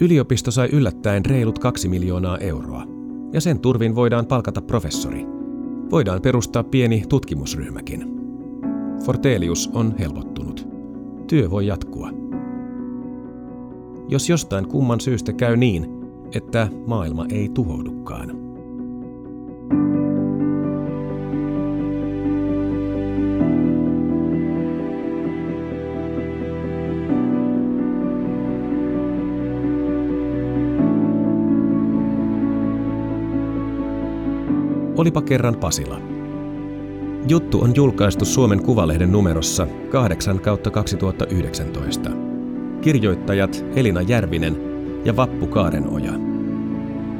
Yliopisto sai yllättäen reilut kaksi miljoonaa euroa, ja sen turvin voidaan palkata professori. Voidaan perustaa pieni tutkimusryhmäkin. Fortelius on helpottunut. Työ voi jatkua. Jos jostain kumman syystä käy niin, että maailma ei tuhoudukaan. Olipa kerran Pasila. Juttu on julkaistu Suomen Kuvalehden numerossa 8 kautta 2019. Kirjoittajat Elina Järvinen ja Vappu Kaarenoja.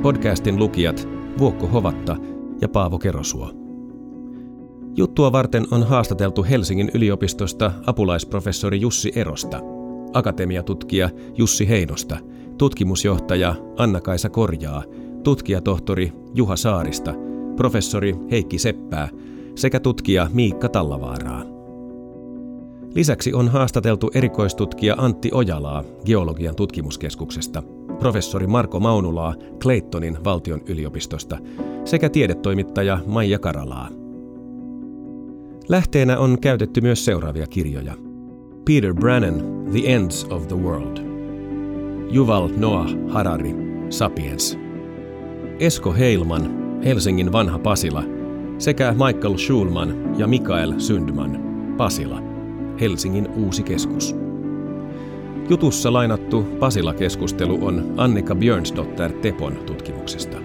Podcastin lukijat Vuokko Hovatta ja Paavo Kerosuo. Juttua varten on haastateltu Helsingin yliopistosta apulaisprofessori Jussi Erosta, akatemiatutkija Jussi Heinosta, tutkimusjohtaja Anna-Kaisa Korjaa, tutkijatohtori Juha Saarista – professori Heikki Seppää sekä tutkija Miikka Tallavaaraa. Lisäksi on haastateltu erikoistutkija Antti Ojalaa Geologian tutkimuskeskuksesta, professori Marko Maunulaa Claytonin valtion yliopistosta sekä tiedetoimittaja Maija Karalaa. Lähteenä on käytetty myös seuraavia kirjoja. Peter Brannan, The Ends of the World. Yuval Noah Harari, Sapiens. Esko Heilman, Helsingin vanha Pasila sekä Michael Schulman ja Mikael Sundman, Pasila, Helsingin uusi keskus. Jutussa lainattu Pasila-keskustelu on Annika Björnsdotter Tepon tutkimuksesta.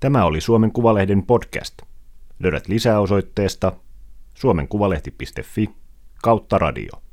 Tämä oli Suomen Kuvalehden podcast. Löydät lisää osoitteesta suomenkuvalehti.fi kautta radio.